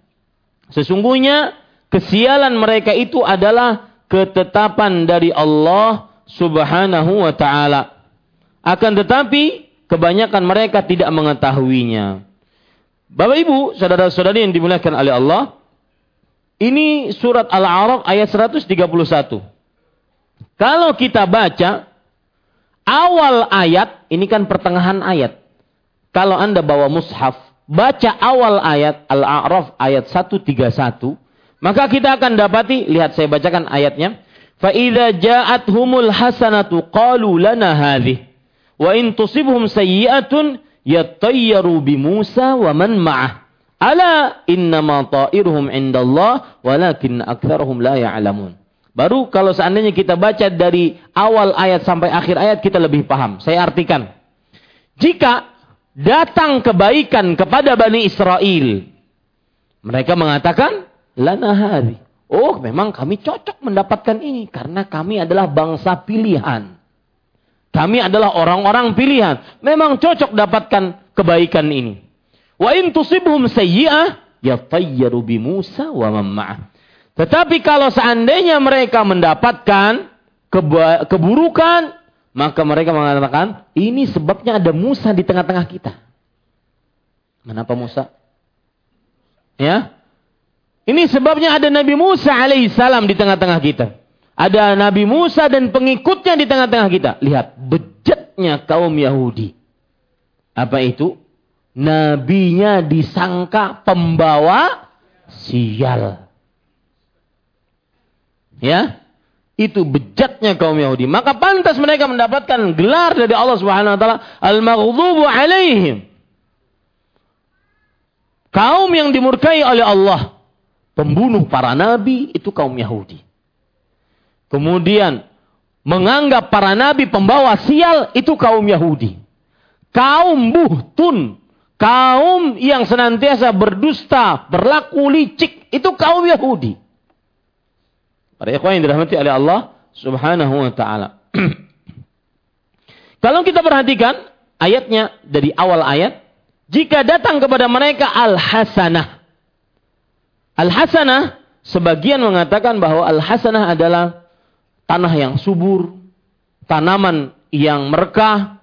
sesungguhnya kesialan mereka itu adalah ketetapan dari Allah Subhanahu wa taala. Akan tetapi kebanyakan mereka tidak mengetahuinya. Bapak Ibu, saudara-saudari yang dimuliakan oleh Allah, ini surat Al-A'raf ayat 131. Kalau kita baca awal ayat, ini kan pertengahan ayat. Kalau Anda bawa mushaf, baca awal ayat Al-A'raf ayat 131, maka kita akan dapati, lihat saya bacakan ayatnya. فَإِذَا جَاءَتْهُمُ الْحَسَنَةُ قَالُوا لَنَا هَذِهِ وَإِن تُصِبْهُمْ سَيِّئَةٌ يَطَّيَّرُوا بِمُوسَى وَمَنْ مَعَهُ Ala innama ta'iruhum indallah walakin aktsarahum la ya'lamun. Baru kalau seandainya kita baca dari awal ayat sampai akhir ayat kita lebih paham. Saya artikan. Jika datang kebaikan kepada Bani Israel. Mereka mengatakan, lana hari. Oh, memang kami cocok mendapatkan ini karena kami adalah bangsa pilihan. Kami adalah orang-orang pilihan. Memang cocok dapatkan kebaikan ini. Wa in tusibhum sayyi'ah yatayyaru bi Musa wa man Tetapi kalau seandainya mereka mendapatkan keburukan, maka mereka mengatakan, ini sebabnya ada Musa di tengah-tengah kita. Kenapa Musa? Ya. Ini sebabnya ada Nabi Musa alaihissalam di tengah-tengah kita. Ada Nabi Musa dan pengikutnya di tengah-tengah kita. Lihat, bejatnya kaum Yahudi. Apa itu? Nabinya disangka pembawa sial. Ya, itu bejatnya kaum Yahudi. Maka pantas mereka mendapatkan gelar dari Allah Subhanahu wa taala al-maghdubu alaihim. Kaum yang dimurkai oleh Allah, pembunuh para nabi itu kaum Yahudi. Kemudian menganggap para nabi pembawa sial itu kaum Yahudi. Kaum buhtun, kaum yang senantiasa berdusta, berlaku licik, itu kaum Yahudi. Para ikhwan yang dirahmati oleh Allah Subhanahu wa taala. <clears throat> Kalau kita perhatikan ayatnya dari awal ayat, jika datang kepada mereka al-hasanah. Al-hasanah, sebagian mengatakan bahwa al-hasanah adalah tanah yang subur, tanaman yang merekah,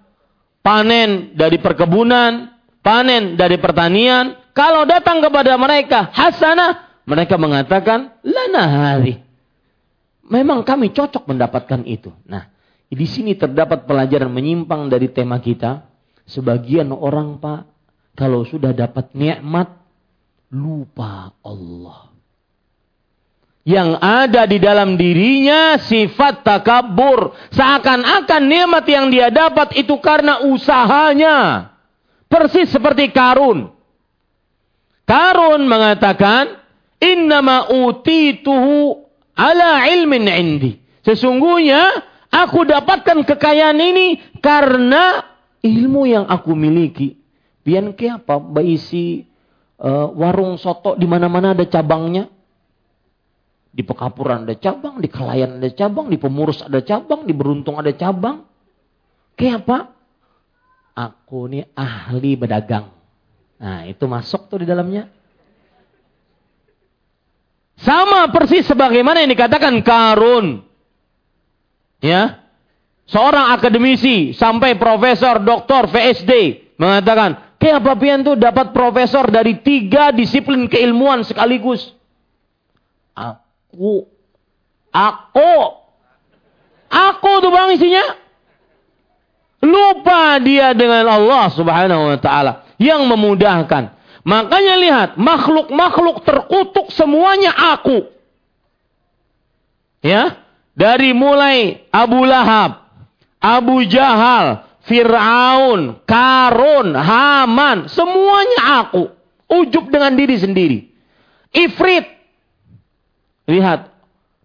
panen dari perkebunan, panen dari pertanian. Kalau datang kepada mereka hasanah, mereka mengatakan lana hari. Memang kami cocok mendapatkan itu. Nah, di sini terdapat pelajaran menyimpang dari tema kita. Sebagian orang, Pak, kalau sudah dapat nikmat lupa Allah. Yang ada di dalam dirinya sifat takabur. Seakan-akan nikmat yang dia dapat itu karena usahanya. Persis seperti Karun. Karun mengatakan, Innama utituhu ala ilmin indi. Sesungguhnya aku dapatkan kekayaan ini karena ilmu yang aku miliki. Pian ke apa? Baisi uh, warung soto di mana-mana ada cabangnya. Di Pekapuran ada cabang, di Kelayan ada cabang, di Pemurus ada cabang, di Beruntung ada cabang. Kayak apa? Aku ini ahli berdagang. Nah, itu masuk tuh di dalamnya. Sama persis sebagaimana yang dikatakan Karun. Ya. Seorang akademisi sampai profesor, doktor, VSD mengatakan, Kayak Papian tuh dapat profesor dari tiga disiplin keilmuan sekaligus. Aku, aku, aku tuh bang isinya. Lupa dia dengan Allah subhanahu wa ta'ala. Yang memudahkan. Makanya lihat, makhluk-makhluk terkutuk semuanya aku. Ya, dari mulai Abu Lahab, Abu Jahal, Fir'aun, Karun, Haman, semuanya aku. Ujub dengan diri sendiri. Ifrit. Lihat,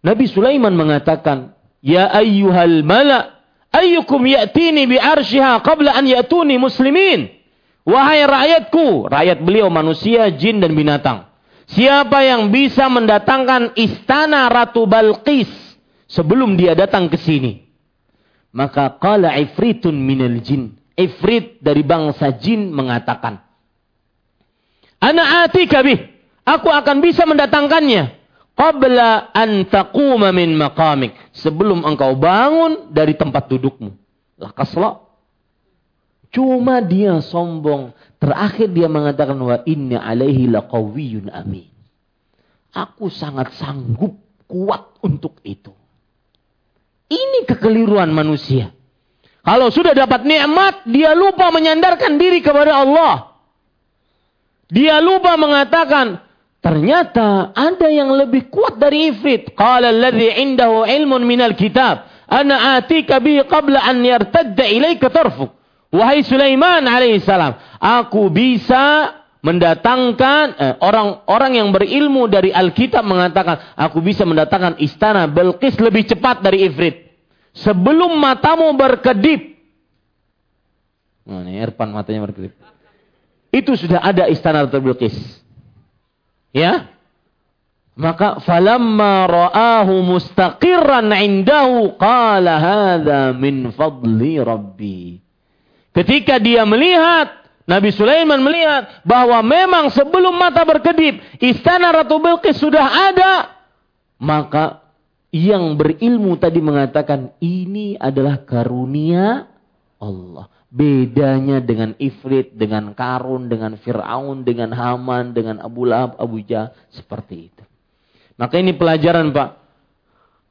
Nabi Sulaiman mengatakan, Ya ayyuhal mala, ayyukum ya'tini bi arsyiha qabla an ya'tuni muslimin. Wahai rakyatku, rakyat beliau manusia, jin dan binatang. Siapa yang bisa mendatangkan istana Ratu Balqis sebelum dia datang ke sini? Maka qala ifritun minal jin. Ifrit dari bangsa jin mengatakan. Ana atika bih. Aku akan bisa mendatangkannya. Qabla an taquma min maqamik. Sebelum engkau bangun dari tempat dudukmu. Lakaslah. Cuma dia sombong. Terakhir dia mengatakan wa inna alaihi laqawiyyun amin. Aku sangat sanggup kuat untuk itu. Ini kekeliruan manusia. Kalau sudah dapat nikmat, dia lupa menyandarkan diri kepada Allah. Dia lupa mengatakan, ternyata ada yang lebih kuat dari ifrit. Qala alladhi indahu ilmun minal kitab. Ana atika bihi qabla an yartadda ilaika tarfuk. Wahai Sulaiman alaihissalam, aku bisa mendatangkan orang-orang eh, yang berilmu dari Alkitab mengatakan aku bisa mendatangkan istana Belkis lebih cepat dari Ifrit. Sebelum matamu berkedip. Nah, Irfan matanya berkedip. Itu sudah ada istana Bilqis ya? Maka falamma ra'ahu mustaqirran indahu qala hadza min fadli rabbi. Ketika dia melihat Nabi Sulaiman melihat bahwa memang sebelum mata berkedip istana Ratu Bilqis sudah ada, maka yang berilmu tadi mengatakan ini adalah karunia Allah. Bedanya dengan Ifrit, dengan Karun, dengan Fir'aun, dengan Haman, dengan Abu Lahab, Abu Jah, seperti itu. Maka ini pelajaran Pak.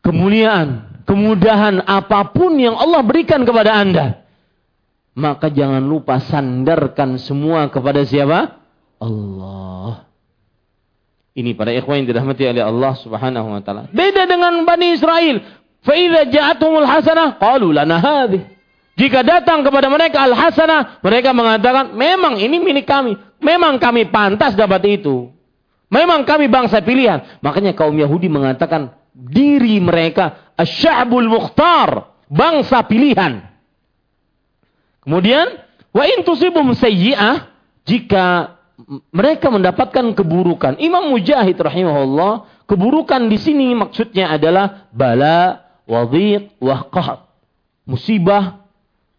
Kemuliaan, kemudahan apa pun yang Allah berikan kepada Anda. Maka jangan lupa sandarkan semua kepada siapa? Allah. Ini para ikhwan yang dirahmati oleh Allah Subhanahu wa taala. Beda dengan Bani Israel. Fa idza ja'atuhumul hasanah qalu lana hadhihi. Jika datang kepada mereka al-hasanah, mereka mengatakan, memang ini milik kami. Memang kami pantas dapat itu. Memang kami bangsa pilihan. Makanya kaum Yahudi mengatakan diri mereka asy'abul mukhtar, bangsa pilihan. Kemudian wa in tusibum sayyi'ah jika mereka mendapatkan keburukan. Imam Mujahid rahimahullah, keburukan di sini maksudnya adalah bala, wadhiq, wahqah. Musibah,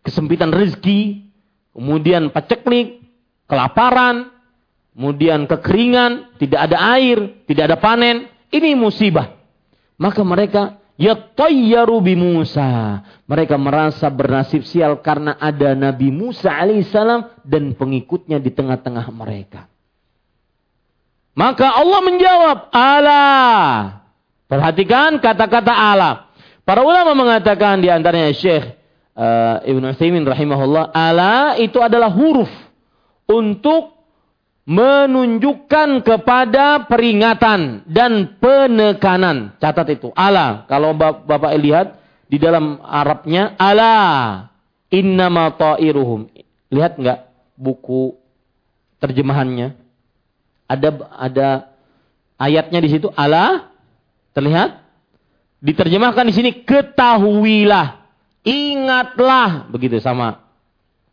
kesempitan rezeki, kemudian paceklik, kelaparan, kemudian kekeringan, tidak ada air, tidak ada panen, ini musibah. Maka mereka yatayyaru bi Musa. Mereka merasa bernasib sial karena ada Nabi Musa alaihissalam dan pengikutnya di tengah-tengah mereka. Maka Allah menjawab, Allah. Perhatikan kata-kata Allah. Para ulama mengatakan di antaranya Syekh uh, Ibn Uthaymin rahimahullah, Allah itu adalah huruf untuk menunjukkan kepada peringatan dan penekanan. Catat itu. Ala. Kalau Bapak lihat di dalam Arabnya ala innama ta'iruhum. Lihat enggak buku terjemahannya? Ada ada ayatnya di situ ala terlihat diterjemahkan di sini ketahuilah ingatlah begitu sama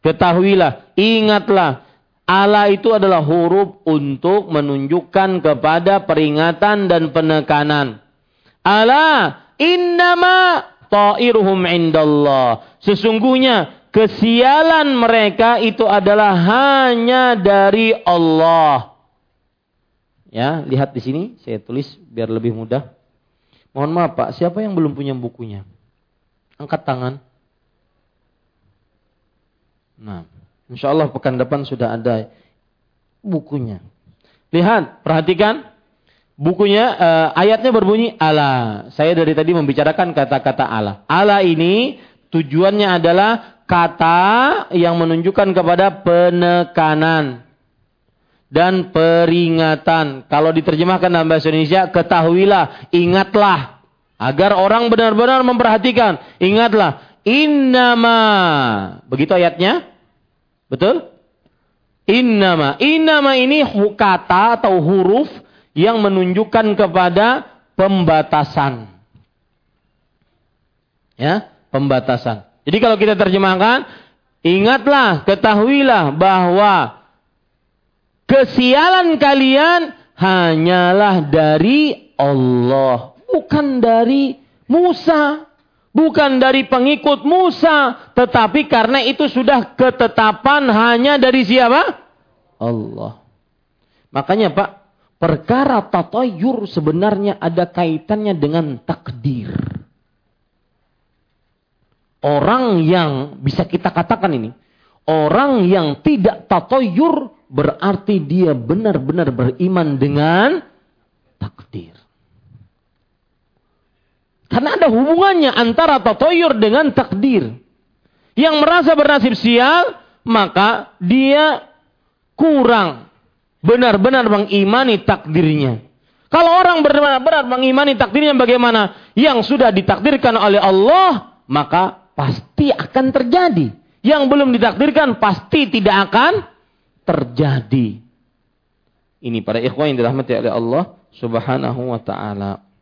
ketahuilah ingatlah Ala itu adalah huruf untuk menunjukkan kepada peringatan dan penekanan. Ala innama ta'iruhum indallah. Sesungguhnya kesialan mereka itu adalah hanya dari Allah. Ya, lihat di sini saya tulis biar lebih mudah. Mohon maaf Pak, siapa yang belum punya bukunya? Angkat tangan. Nah, Insya Allah pekan depan sudah ada bukunya. Lihat, perhatikan. Bukunya, uh, ayatnya berbunyi Allah. Saya dari tadi membicarakan kata-kata Allah. Allah ini tujuannya adalah kata yang menunjukkan kepada penekanan dan peringatan. Kalau diterjemahkan dalam bahasa Indonesia, ketahuilah, ingatlah. Agar orang benar-benar memperhatikan. Ingatlah, innama. Begitu ayatnya. Betul? Innama. Innama ini kata atau huruf yang menunjukkan kepada pembatasan. Ya, pembatasan. Jadi kalau kita terjemahkan, ingatlah, ketahuilah bahwa kesialan kalian hanyalah dari Allah, bukan dari Musa bukan dari pengikut Musa, tetapi karena itu sudah ketetapan hanya dari siapa? Allah. Makanya Pak, perkara tatayur sebenarnya ada kaitannya dengan takdir. Orang yang bisa kita katakan ini, orang yang tidak tatayur berarti dia benar-benar beriman dengan takdir. Karena ada hubungannya antara tatoyur dengan takdir. Yang merasa bernasib sial, maka dia kurang benar-benar mengimani takdirnya. Kalau orang benar-benar mengimani takdirnya bagaimana? Yang sudah ditakdirkan oleh Allah, maka pasti akan terjadi. Yang belum ditakdirkan pasti tidak akan terjadi. Ini para ikhwan yang dirahmati oleh Allah Subhanahu wa taala.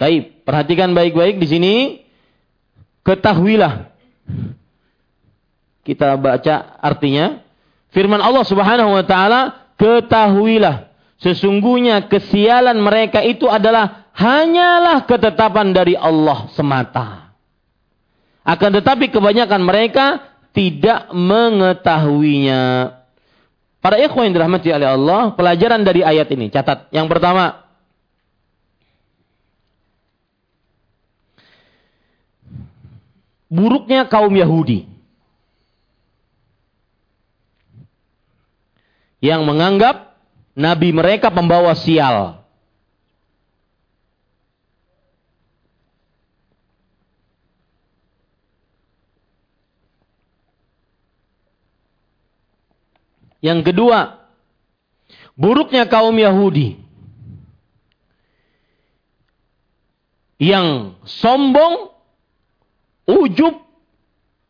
Taib, perhatikan baik-baik di sini. Ketahuilah. Kita baca artinya. Firman Allah Subhanahu wa taala, ketahuilah Sesungguhnya kesialan mereka itu adalah hanyalah ketetapan dari Allah semata. Akan tetapi kebanyakan mereka tidak mengetahuinya. Para ikhwan yang dirahmati oleh Allah, pelajaran dari ayat ini. Catat. Yang pertama, buruknya kaum Yahudi yang menganggap nabi mereka pembawa sial. Yang kedua, buruknya kaum Yahudi yang sombong ujub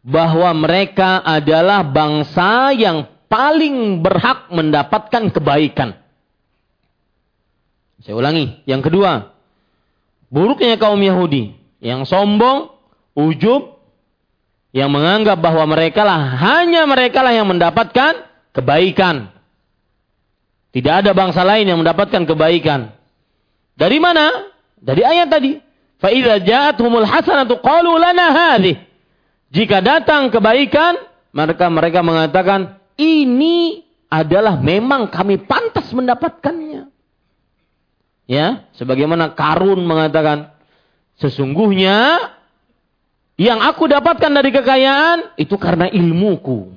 bahwa mereka adalah bangsa yang paling berhak mendapatkan kebaikan. Saya ulangi, yang kedua, buruknya kaum Yahudi yang sombong, ujub, yang menganggap bahwa mereka lah hanya mereka lah yang mendapatkan kebaikan. Tidak ada bangsa lain yang mendapatkan kebaikan. Dari mana? Dari ayat tadi. Fa'idha ja'athumul hasanatu qalu lana hadih. Jika datang kebaikan, maka mereka mengatakan, ini adalah memang kami pantas mendapatkannya. Ya, sebagaimana Karun mengatakan, sesungguhnya yang aku dapatkan dari kekayaan itu karena ilmuku.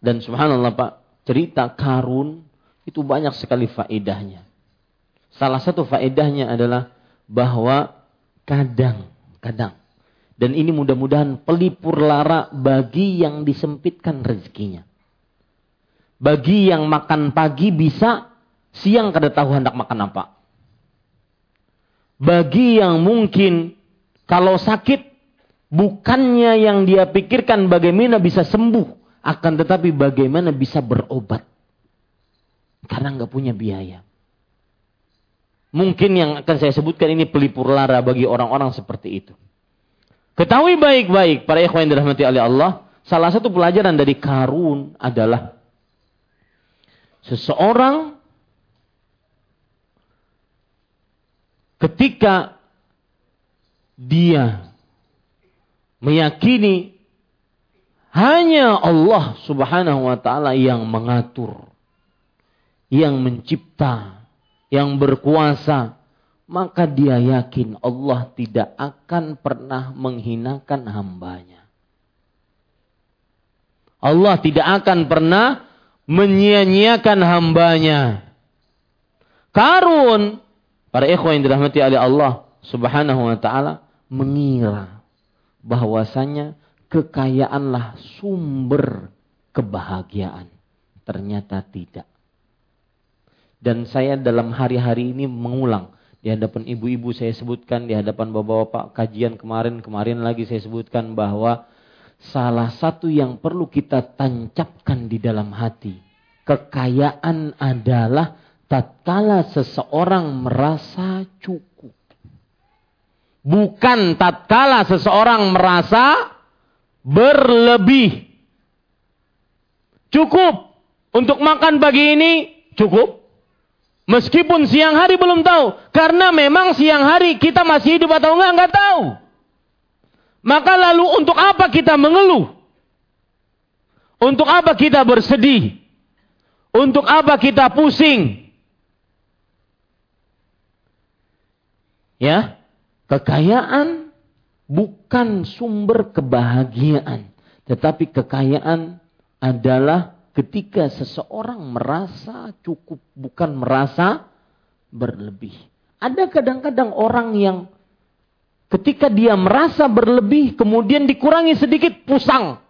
Dan subhanallah Pak, cerita Karun itu banyak sekali faedahnya. Salah satu faedahnya adalah bahwa kadang, kadang, dan ini mudah-mudahan pelipur lara bagi yang disempitkan rezekinya. Bagi yang makan pagi bisa siang kada tahu hendak makan apa. Bagi yang mungkin kalau sakit bukannya yang dia pikirkan bagaimana bisa sembuh, akan tetapi bagaimana bisa berobat. Karena nggak punya biaya. Mungkin yang akan saya sebutkan ini pelipur lara bagi orang-orang seperti itu. Ketahui baik-baik para ikhwan yang dirahmati oleh Allah, salah satu pelajaran dari Karun adalah seseorang ketika dia meyakini hanya Allah Subhanahu wa taala yang mengatur, yang mencipta, yang berkuasa, maka dia yakin Allah tidak akan pernah menghinakan hambanya. Allah tidak akan pernah menyia-nyiakan hambanya. Karun, para ikhwan yang dirahmati oleh Allah subhanahu wa ta'ala, mengira bahwasanya kekayaanlah sumber kebahagiaan. Ternyata tidak. Dan saya dalam hari-hari ini mengulang. Di hadapan ibu-ibu saya sebutkan, di hadapan bapak-bapak kajian kemarin-kemarin lagi saya sebutkan bahwa salah satu yang perlu kita tancapkan di dalam hati. Kekayaan adalah tatkala seseorang merasa cukup. Bukan tatkala seseorang merasa berlebih. Cukup untuk makan pagi ini cukup. Meskipun siang hari belum tahu. Karena memang siang hari kita masih hidup atau enggak, enggak tahu. Maka lalu untuk apa kita mengeluh? Untuk apa kita bersedih? Untuk apa kita pusing? Ya, kekayaan bukan sumber kebahagiaan, tetapi kekayaan adalah ketika seseorang merasa cukup bukan merasa berlebih. Ada kadang-kadang orang yang ketika dia merasa berlebih kemudian dikurangi sedikit pusang.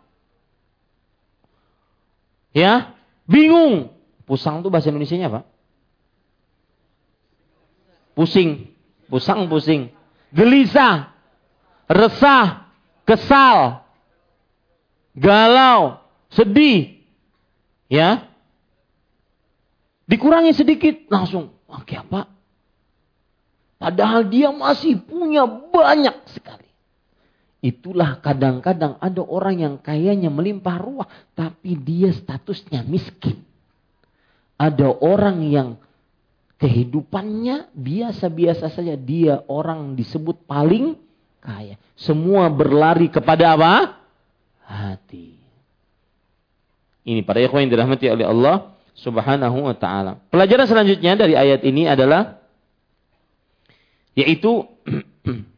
Ya, bingung. Pusang itu bahasa Indonesia apa? Pusing, pusang pusing, gelisah, resah, kesal, galau, sedih, ya dikurangi sedikit langsung oke apa padahal dia masih punya banyak sekali itulah kadang-kadang ada orang yang kayanya melimpah ruah tapi dia statusnya miskin Ada orang yang kehidupannya biasa-biasa saja. Dia orang disebut paling kaya. Semua berlari kepada apa? Hati. Ini para ikhwan yang dirahmati oleh Allah subhanahu wa ta'ala. Pelajaran selanjutnya dari ayat ini adalah yaitu <clears throat>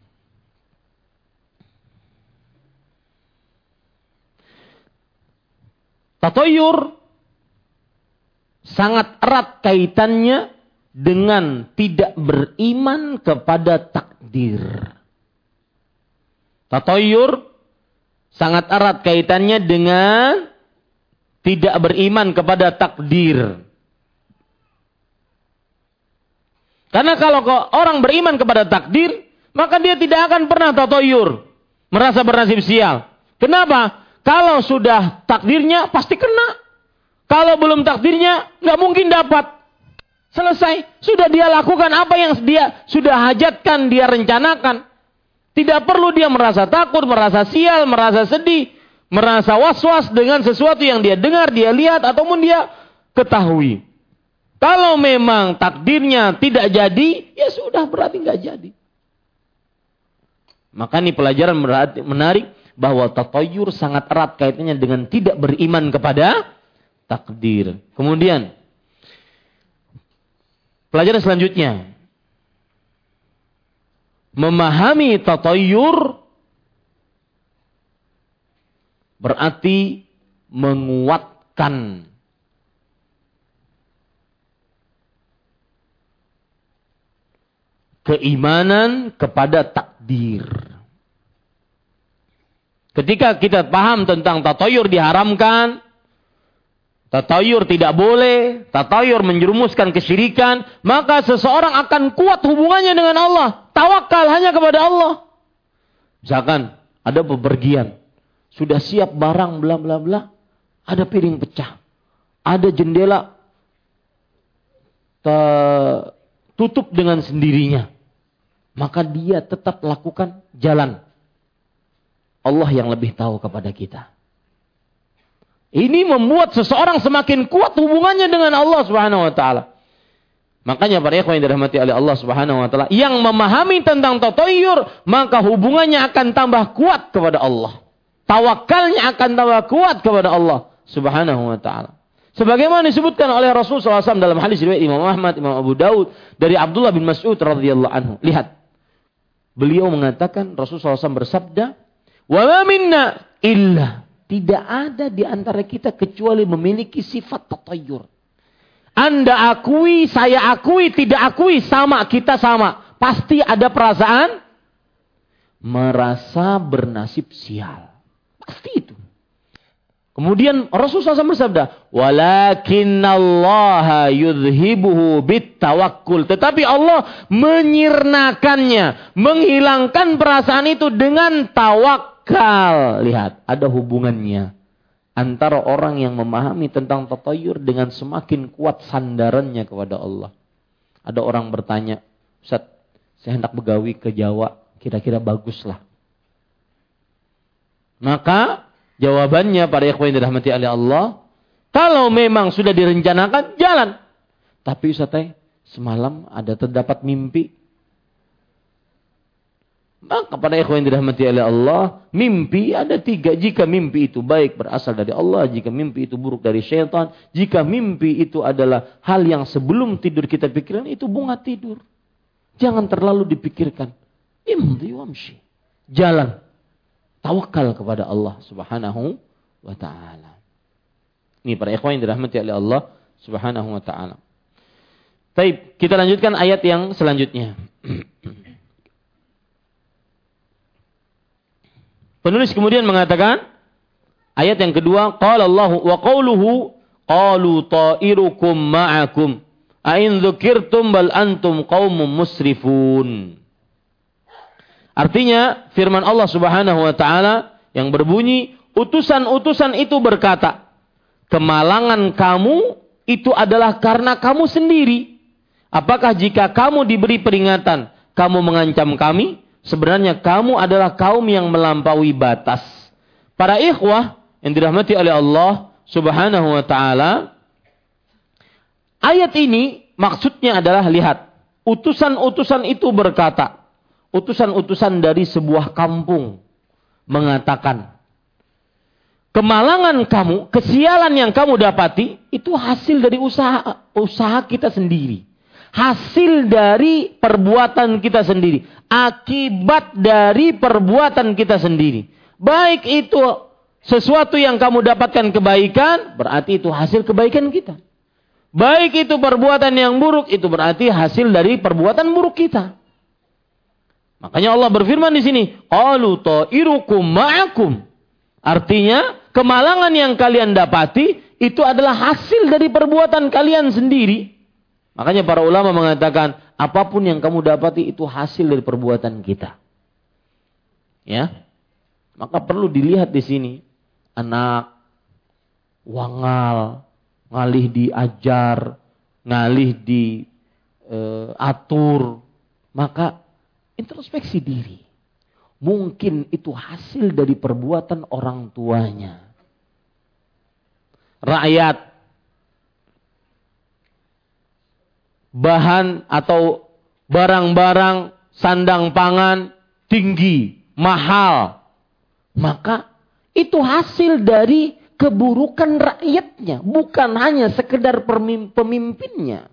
Tatoyur sangat erat kaitannya dengan tidak beriman kepada takdir. Tatoyur sangat erat kaitannya dengan tidak beriman kepada takdir. Karena kalau orang beriman kepada takdir, maka dia tidak akan pernah tatoyur, merasa bernasib sial. Kenapa? Kalau sudah takdirnya pasti kena. Kalau belum takdirnya nggak mungkin dapat. Selesai. Sudah dia lakukan apa yang dia sudah hajatkan, dia rencanakan. Tidak perlu dia merasa takut, merasa sial, merasa sedih, merasa was-was dengan sesuatu yang dia dengar, dia lihat, ataupun dia ketahui. Kalau memang takdirnya tidak jadi, ya sudah berarti nggak jadi. Maka ini pelajaran menarik bahwa tatayur sangat erat kaitannya dengan tidak beriman kepada takdir. Kemudian pelajaran selanjutnya memahami tatayur berarti menguatkan keimanan kepada takdir. Ketika kita paham tentang tatayur diharamkan, tatayur tidak boleh, tatayur menjerumuskan kesyirikan, maka seseorang akan kuat hubungannya dengan Allah. Tawakal hanya kepada Allah. Misalkan ada bepergian, sudah siap barang bla bla bla, ada piring pecah, ada jendela tutup dengan sendirinya. Maka dia tetap lakukan jalan Allah yang lebih tahu kepada kita. Ini membuat seseorang semakin kuat hubungannya dengan Allah Subhanahu wa taala. Makanya para ikhwan yang dirahmati oleh Allah Subhanahu wa taala yang memahami tentang tatoyur, maka hubungannya akan tambah kuat kepada Allah. Tawakalnya akan tambah kuat kepada Allah Subhanahu wa taala. Sebagaimana disebutkan oleh Rasul SAW dalam hadis riwayat Imam Ahmad, Imam Abu Daud dari Abdullah bin Mas'ud radhiyallahu anhu. Lihat. Beliau mengatakan Rasul SAW bersabda, Wa minna illa tidak ada di antara kita kecuali memiliki sifat tatayur. Anda akui, saya akui, tidak akui, sama, kita sama. Pasti ada perasaan merasa bernasib sial. Pasti itu. Kemudian Rasulullah SAW bersabda, "Walakinallaha yudhibuhu bitawakkul." Tetapi Allah menyirnakannya, menghilangkan perasaan itu dengan tawakal akal. Lihat, ada hubungannya antara orang yang memahami tentang tatayur dengan semakin kuat sandarannya kepada Allah. Ada orang bertanya, Ustaz, saya hendak begawi ke Jawa, kira-kira baguslah. Maka jawabannya para ikhwan yang dirahmati oleh Allah, kalau memang sudah direncanakan, jalan. Tapi Ustaz, semalam ada terdapat mimpi maka pada ikhwan yang dirahmati oleh Allah, mimpi ada tiga. Jika mimpi itu baik berasal dari Allah, jika mimpi itu buruk dari syaitan, jika mimpi itu adalah hal yang sebelum tidur kita pikirkan, itu bunga tidur. Jangan terlalu dipikirkan. Imdi wamshi. Jalan. Tawakal kepada Allah subhanahu wa ta'ala. Ini para ikhwan yang dirahmati oleh Allah subhanahu wa ta'ala. Baik, kita lanjutkan ayat yang selanjutnya. <clears throat> Penulis kemudian mengatakan ayat yang kedua qala Allah wa qawluhu qalu ta'irukum ma'akum ain dzukirtum bal antum qaumun musrifun. Artinya firman Allah Subhanahu wa taala yang berbunyi utusan-utusan itu berkata kemalangan kamu itu adalah karena kamu sendiri. Apakah jika kamu diberi peringatan kamu mengancam kami? sebenarnya kamu adalah kaum yang melampaui batas. Para ikhwah yang dirahmati oleh Allah Subhanahu wa taala Ayat ini maksudnya adalah lihat. Utusan-utusan itu berkata. Utusan-utusan dari sebuah kampung mengatakan. Kemalangan kamu, kesialan yang kamu dapati, itu hasil dari usaha usaha kita sendiri. Hasil dari perbuatan kita sendiri. Akibat dari perbuatan kita sendiri. Baik itu sesuatu yang kamu dapatkan kebaikan, berarti itu hasil kebaikan kita. Baik itu perbuatan yang buruk, itu berarti hasil dari perbuatan buruk kita. Makanya Allah berfirman di sini, "Qalu ta'irukum ma'akum." Artinya, kemalangan yang kalian dapati itu adalah hasil dari perbuatan kalian sendiri. Makanya para ulama mengatakan, apa pun yang kamu dapati itu hasil dari perbuatan kita. Ya. Maka perlu dilihat di sini anak wangal, ngalih diajar, ngalih di e, atur, maka introspeksi diri. Mungkin itu hasil dari perbuatan orang tuanya. Rakyat bahan atau barang-barang sandang pangan tinggi, mahal. Maka itu hasil dari keburukan rakyatnya, bukan hanya sekedar pemimpinnya.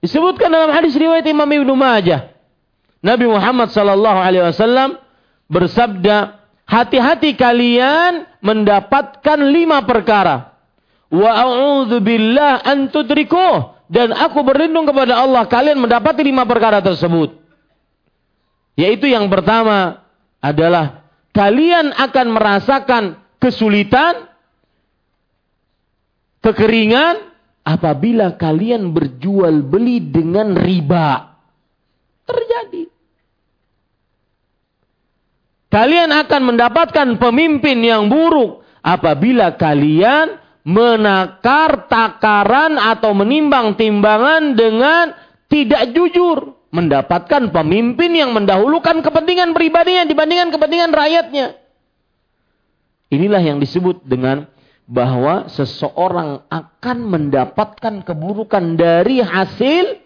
Disebutkan dalam hadis riwayat Imam Ibnu Majah, Nabi Muhammad sallallahu alaihi wasallam bersabda, "Hati-hati kalian mendapatkan lima perkara. Wa a'udzu billah an tudrikuh." Dan aku berlindung kepada Allah kalian mendapati lima perkara tersebut. Yaitu yang pertama adalah kalian akan merasakan kesulitan, kekeringan apabila kalian berjual beli dengan riba. Terjadi. Kalian akan mendapatkan pemimpin yang buruk apabila kalian menakar takaran atau menimbang timbangan dengan tidak jujur. Mendapatkan pemimpin yang mendahulukan kepentingan pribadinya dibandingkan kepentingan rakyatnya. Inilah yang disebut dengan bahwa seseorang akan mendapatkan keburukan dari hasil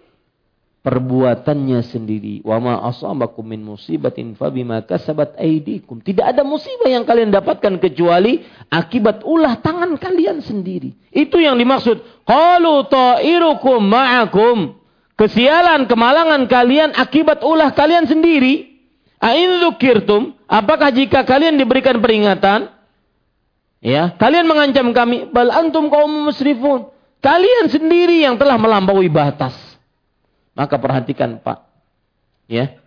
perbuatannya sendiri. Wa ma asabakum min musibatin fabima kasabat aydikum. Tidak ada musibah yang kalian dapatkan kecuali akibat ulah tangan kalian sendiri. Itu yang dimaksud. Qalu ta'irukum ma'akum. Kesialan, kemalangan kalian akibat ulah kalian sendiri. Ain dzukirtum, apakah jika kalian diberikan peringatan, Ya, kalian mengancam kami, bal antum kaum musrifun. Kalian sendiri yang telah melampaui batas. Maka perhatikan, Pak. Ya.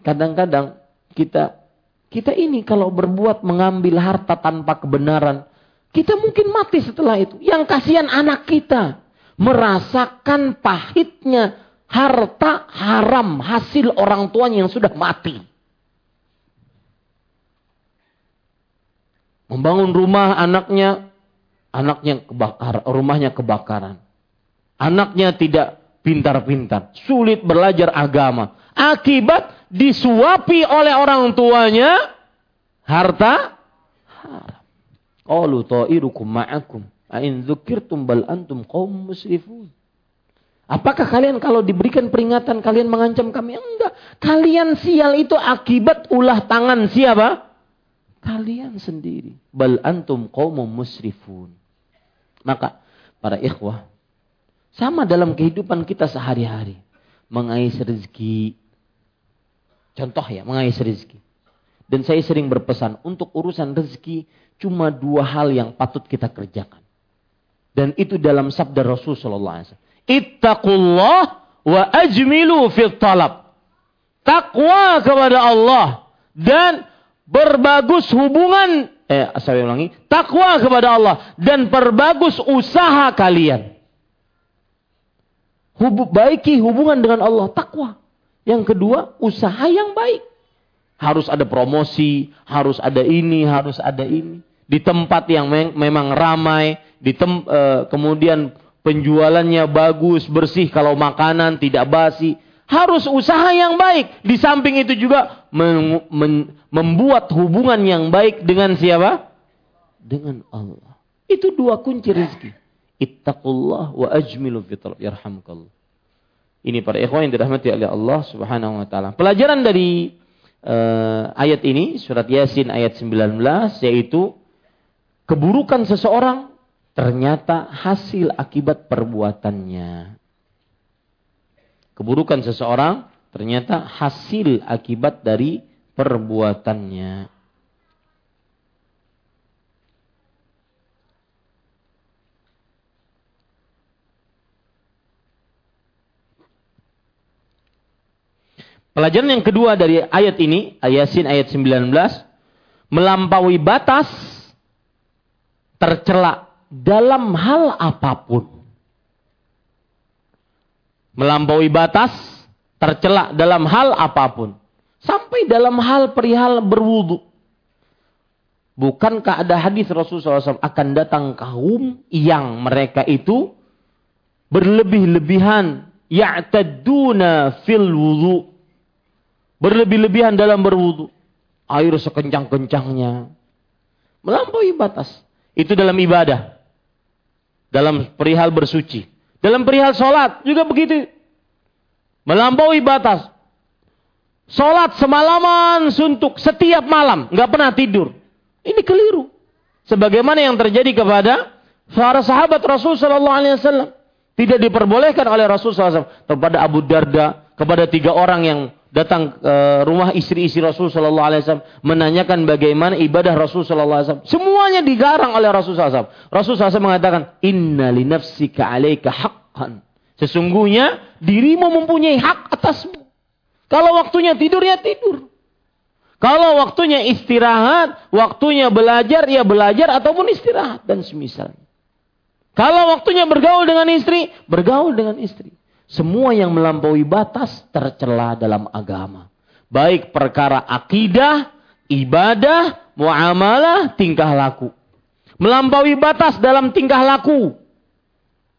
Kadang-kadang kita kita ini kalau berbuat mengambil harta tanpa kebenaran, kita mungkin mati setelah itu. Yang kasihan anak kita merasakan pahitnya harta haram hasil orang tuanya yang sudah mati. Membangun rumah anaknya, anaknya kebakar, rumahnya kebakaran. Anaknya tidak pintar-pintar, sulit belajar agama. Akibat disuapi oleh orang tuanya harta haram. Qalu ta'irukum ma'akum. A'in dzukirtum bal antum qaum musrifun. Apakah kalian kalau diberikan peringatan kalian mengancam kami? Enggak. Kalian sial itu akibat ulah tangan siapa? Kalian sendiri. Bal antum qawmum musrifun. Maka para ikhwah. Sama dalam kehidupan kita sehari-hari. Mengais rezeki. Contoh ya, mengais rezeki. Dan saya sering berpesan untuk urusan rezeki cuma dua hal yang patut kita kerjakan. Dan itu dalam sabda Rasulullah SAW. Ittaqullah wa ajmilu fit talab. Takwa kepada Allah. Dan berbagus hubungan eh saya ulangi takwa kepada Allah dan perbagus usaha kalian Hub, baiki hubungan dengan Allah takwa yang kedua usaha yang baik harus ada promosi harus ada ini harus ada ini di tempat yang me memang ramai di tem eh, kemudian penjualannya bagus bersih kalau makanan tidak basi harus usaha yang baik. Di samping itu juga membuat hubungan yang baik dengan siapa? Dengan Allah. Itu dua kunci rezeki. Ittaqullah wa ajmilu fi talab yarhamkallah. Ini para ikhwan yang dirahmati oleh Allah Subhanahu wa taala. Pelajaran dari uh, ayat ini surat Yasin ayat 19 yaitu keburukan seseorang ternyata hasil akibat perbuatannya. Keburukan seseorang ternyata hasil akibat dari perbuatannya. Pelajaran yang kedua dari ayat ini, Ayasin ayat 19, melampaui batas tercela dalam hal apa pun. Melampaui batas tercela dalam hal apa pun. Sampai dalam hal perihal berwudu. Bukankah ada hadis Rasulullah SAW akan datang kaum yang mereka itu berlebih-lebihan ya'taduna fil wudu Berlebih-lebihan dalam berwudu. Air sekencang-kencangnya. Melampaui batas. Itu dalam ibadah. Dalam perihal bersuci. Dalam perihal sholat juga begitu. Melampaui batas. Sholat semalaman suntuk setiap malam. Nggak pernah tidur. Ini keliru. Sebagaimana yang terjadi kepada para sahabat Rasul Sallallahu Alaihi Wasallam tidak diperbolehkan oleh Rasul SAW kepada Abu Darda, kepada tiga orang yang datang ke rumah istri-istri Rasul Shallallahu Alaihi Wasallam menanyakan bagaimana ibadah Rasul Shallallahu Alaihi Wasallam. Semuanya digarang oleh Rasul SAW. Rasul SAW mengatakan, Inna li nafsika alaika haqqan. Sesungguhnya dirimu mempunyai hak atasmu. Kalau waktunya tidur ya tidur. Kalau waktunya istirahat, waktunya belajar ya belajar ataupun istirahat dan semisalnya. Kalau waktunya bergaul dengan istri, bergaul dengan istri. Semua yang melampaui batas tercela dalam agama. Baik perkara akidah, ibadah, muamalah, tingkah laku. Melampaui batas dalam tingkah laku.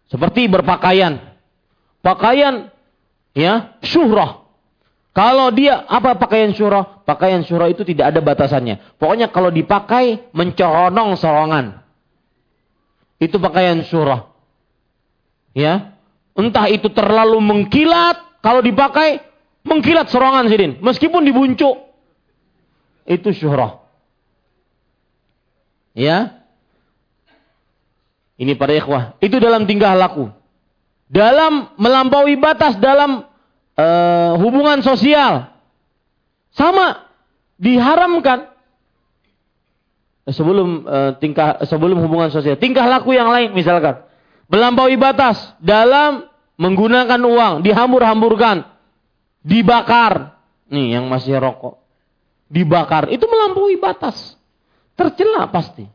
Seperti berpakaian. Pakaian ya, syuhrah. Kalau dia apa pakaian syuhrah? Pakaian syuhrah itu tidak ada batasannya. Pokoknya kalau dipakai mencorong sorongan. Itu pakaian syuhrah. Ya, Entah itu terlalu mengkilat, kalau dipakai mengkilat serangan sidin, meskipun dibuncuk. Itu syuhrah. Ya. Ini para ikhwah, itu dalam tingkah laku. Dalam melampaui batas dalam uh, hubungan sosial. Sama diharamkan sebelum uh, tingkah sebelum hubungan sosial. Tingkah laku yang lain misalkan melampaui batas dalam menggunakan uang, dihambur-hamburkan, dibakar. Nih yang masih rokok. Dibakar, itu melampaui batas. Tercela pasti.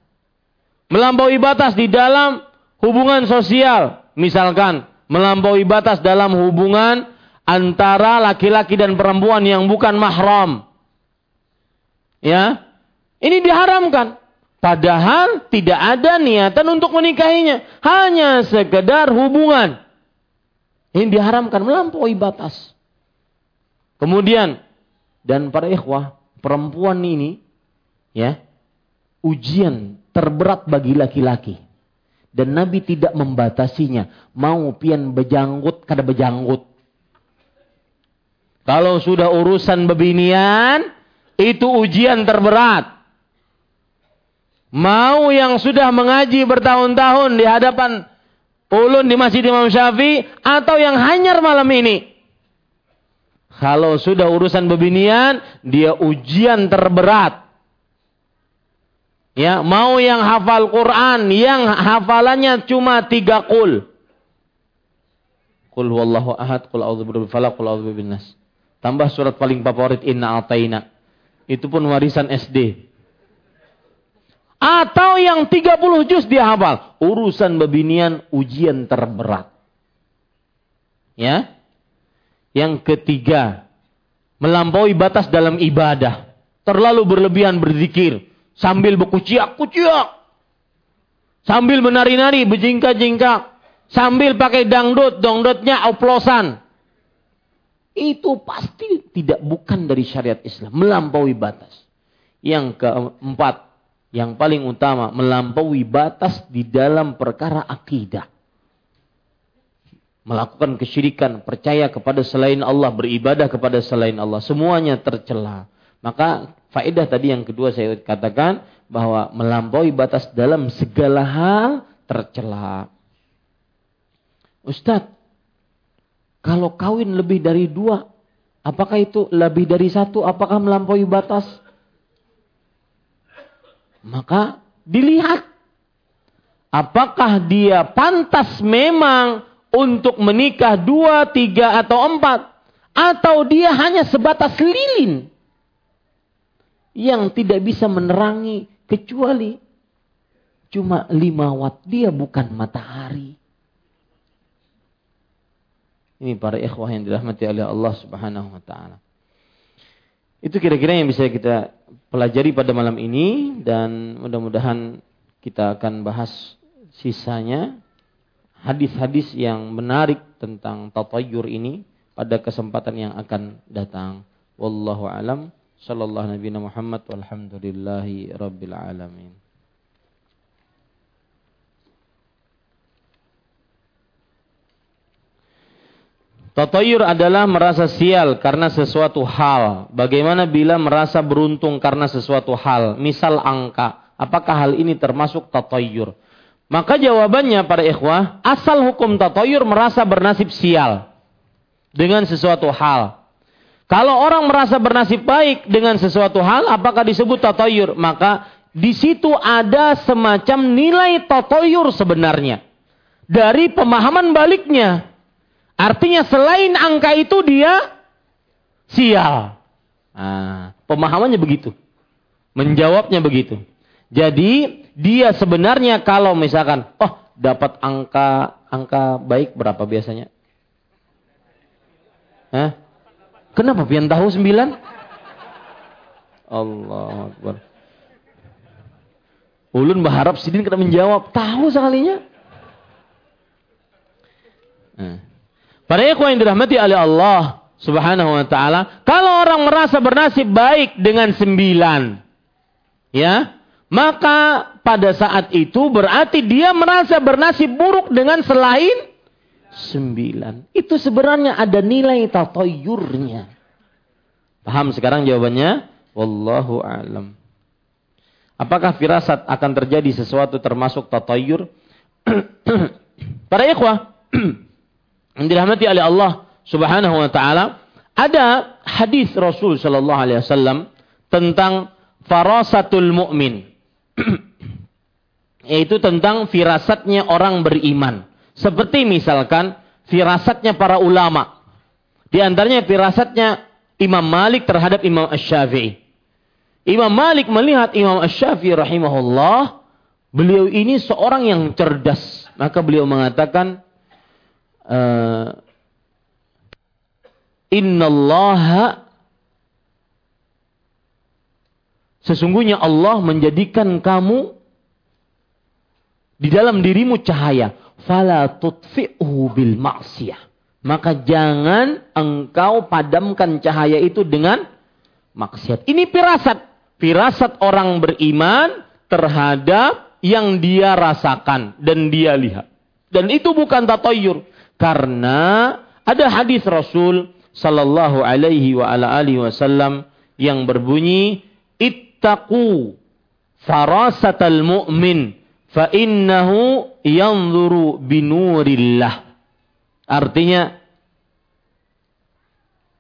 Melampaui batas di dalam hubungan sosial. Misalkan, melampaui batas dalam hubungan antara laki-laki dan perempuan yang bukan mahram. Ya, ini diharamkan. Padahal tidak ada niatan untuk menikahinya. Hanya sekedar hubungan. Ini diharamkan melampaui batas. Kemudian, dan para ikhwah, perempuan ini, ya, ujian terberat bagi laki-laki. Dan Nabi tidak membatasinya. Mau pian bejanggut, kada bejanggut. Kalau sudah urusan bebinian, itu ujian terberat. Mau yang sudah mengaji bertahun-tahun di hadapan ulun di Masjid Imam Syafi'i atau yang hanyar malam ini. Kalau sudah urusan bebinian, dia ujian terberat. Ya, mau yang hafal Quran, yang hafalannya cuma tiga kul. Kul wallahu ahad, kul a'udzu birabbil falaq, kul a'udzu nas. Tambah surat paling favorit inna ataina. Itu pun warisan SD. Atau yang 30 juz dia hafal. Urusan bebinian ujian terberat. Ya. Yang ketiga, melampaui batas dalam ibadah. Terlalu berlebihan berzikir. Sambil berkuciak-kuciak. Sambil menari-nari, berjingkak-jingkak. Sambil pakai dangdut, dangdutnya oplosan. Itu pasti tidak bukan dari syariat Islam. Melampaui batas. Yang keempat, yang paling utama melampaui batas di dalam perkara akidah. Melakukan kesyirikan, percaya kepada selain Allah, beribadah kepada selain Allah, semuanya tercela. Maka faedah tadi yang kedua saya katakan bahwa melampaui batas dalam segala hal tercela. Ustadz, kalau kawin lebih dari dua, apakah itu lebih dari satu? Apakah melampaui batas? Maka dilihat apakah dia pantas memang untuk menikah dua, tiga, atau empat. Atau dia hanya sebatas lilin. Yang tidak bisa menerangi kecuali cuma lima watt. Dia bukan matahari. Ini para ikhwah yang dirahmati oleh Allah subhanahu wa ta'ala. Itu kira-kira yang bisa kita pelajari pada malam ini dan mudah-mudahan kita akan bahas sisanya hadis-hadis yang menarik tentang tatayur ini pada kesempatan yang akan datang. Wallahu alam sallallahu nabi Muhammad walhamdulillahi rabbil alamin. Tatayur adalah merasa sial karena sesuatu hal. Bagaimana bila merasa beruntung karena sesuatu hal? Misal angka. Apakah hal ini termasuk tatayur? Maka jawabannya para ikhwah, asal hukum tatayur merasa bernasib sial dengan sesuatu hal. Kalau orang merasa bernasib baik dengan sesuatu hal, apakah disebut tatayur? Maka di situ ada semacam nilai tatayur sebenarnya. Dari pemahaman baliknya. Artinya selain angka itu dia sial. Nah, pemahamannya begitu. Menjawabnya begitu. Jadi dia sebenarnya kalau misalkan oh dapat angka angka baik berapa biasanya? Hah? Kenapa pian tahu sembilan? Allah Akbar. Ulun berharap Sidin kena menjawab. Tahu sekalinya. Nah. Para ikhwan yang dirahmati oleh Allah subhanahu wa ta'ala. Kalau orang merasa bernasib baik dengan sembilan. Ya. Maka pada saat itu berarti dia merasa bernasib buruk dengan selain sembilan. Itu sebenarnya ada nilai tatoyurnya. Paham sekarang jawabannya? Wallahu alam. Apakah firasat akan terjadi sesuatu termasuk tatoyur? <clears throat> Para ikhwah, <clears throat> yang dirahmati oleh Allah Subhanahu wa taala, ada hadis Rasul sallallahu alaihi wasallam tentang farasatul mukmin. <clears throat> Yaitu tentang firasatnya orang beriman. Seperti misalkan firasatnya para ulama. Di antaranya firasatnya Imam Malik terhadap Imam Ash-Syafi'i. Imam Malik melihat Imam Ash-Syafi'i rahimahullah, beliau ini seorang yang cerdas. Maka beliau mengatakan, uh, innallaha sesungguhnya Allah menjadikan kamu di dalam dirimu cahaya. Fala tutfi'hu bil maksiyah maka jangan engkau padamkan cahaya itu dengan maksiat. Ini firasat. Firasat orang beriman terhadap yang dia rasakan dan dia lihat. Dan itu bukan tatoyur karena ada hadis Rasul sallallahu alaihi wa ala alihi wasallam yang berbunyi ittaqu farasatal mu'min fa innahu yanzuru binurillah. Artinya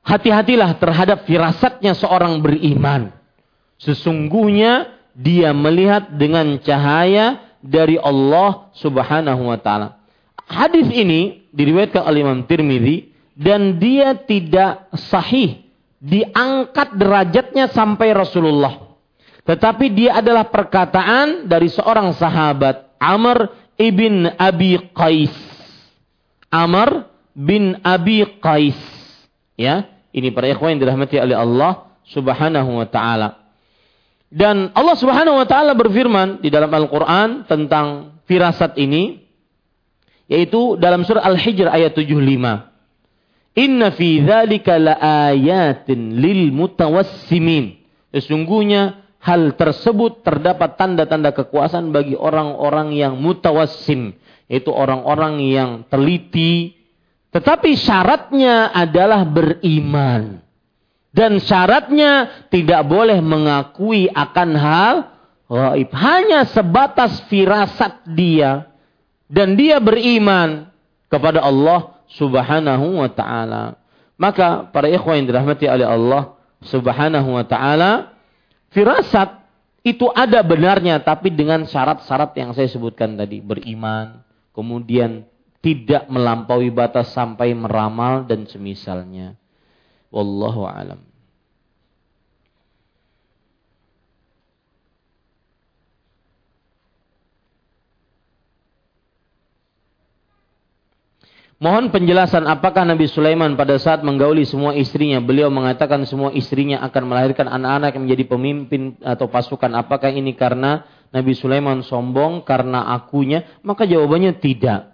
hati-hatilah terhadap firasatnya seorang beriman. Sesungguhnya dia melihat dengan cahaya dari Allah Subhanahu wa taala. Hadis ini diriwayatkan oleh Imam Tirmidzi dan dia tidak sahih diangkat derajatnya sampai Rasulullah. Tetapi dia adalah perkataan dari seorang sahabat Amr ibn Abi Qais. Amr bin Abi Qais. Ya, ini para ikhwan yang dirahmati oleh Allah Subhanahu wa taala. Dan Allah Subhanahu wa taala berfirman di dalam Al-Qur'an tentang firasat ini yaitu dalam surah Al-Hijr ayat 75. Inna fi dzalika laayatin lil mutawassimin. Sesungguhnya hal tersebut terdapat tanda-tanda kekuasaan bagi orang-orang yang mutawassim, yaitu orang-orang yang teliti, tetapi syaratnya adalah beriman. Dan syaratnya tidak boleh mengakui akan hal gaib. Hanya sebatas firasat dia. Dan dia beriman kepada Allah subhanahu wa ta'ala. Maka para ikhwan yang dirahmati oleh Allah subhanahu wa ta'ala. Firasat itu ada benarnya tapi dengan syarat-syarat yang saya sebutkan tadi. Beriman, kemudian tidak melampaui batas sampai meramal dan semisalnya. Wallahu alam. Mohon penjelasan apakah Nabi Sulaiman pada saat menggauli semua istrinya, beliau mengatakan semua istrinya akan melahirkan anak-anak yang menjadi pemimpin atau pasukan. Apakah ini karena Nabi Sulaiman sombong karena akunya? Maka jawabannya tidak.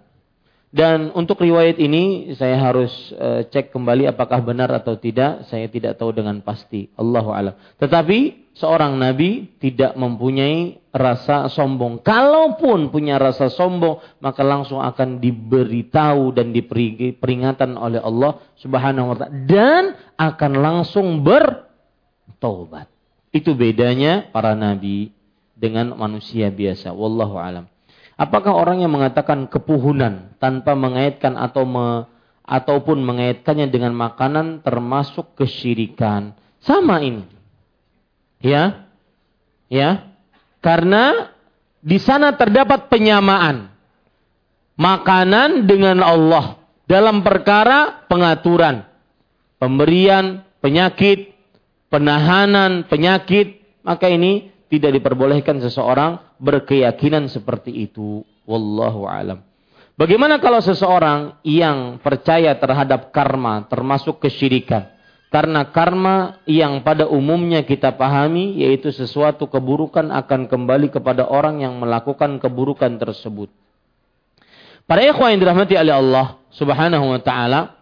Dan untuk riwayat ini saya harus uh, cek kembali apakah benar atau tidak. Saya tidak tahu dengan pasti. Allahu alam. Tetapi seorang nabi tidak mempunyai rasa sombong. Kalaupun punya rasa sombong, maka langsung akan diberitahu dan diberi peringatan oleh Allah Subhanahu wa taala dan akan langsung bertobat. Itu bedanya para nabi dengan manusia biasa. Wallahu alam. Apakah orang yang mengatakan kepuhunan tanpa mengaitkan atau me, ataupun mengaitkannya dengan makanan termasuk kesyirikan? Sama ini. Ya. Ya. Karena di sana terdapat penyamaan makanan dengan Allah dalam perkara pengaturan, pemberian penyakit, penahanan penyakit, maka ini tidak diperbolehkan seseorang berkeyakinan seperti itu. Wallahu alam. Bagaimana kalau seseorang yang percaya terhadap karma termasuk kesyirikan? Karena karma yang pada umumnya kita pahami yaitu sesuatu keburukan akan kembali kepada orang yang melakukan keburukan tersebut. Para ikhwan yang dirahmati oleh Allah Subhanahu wa taala,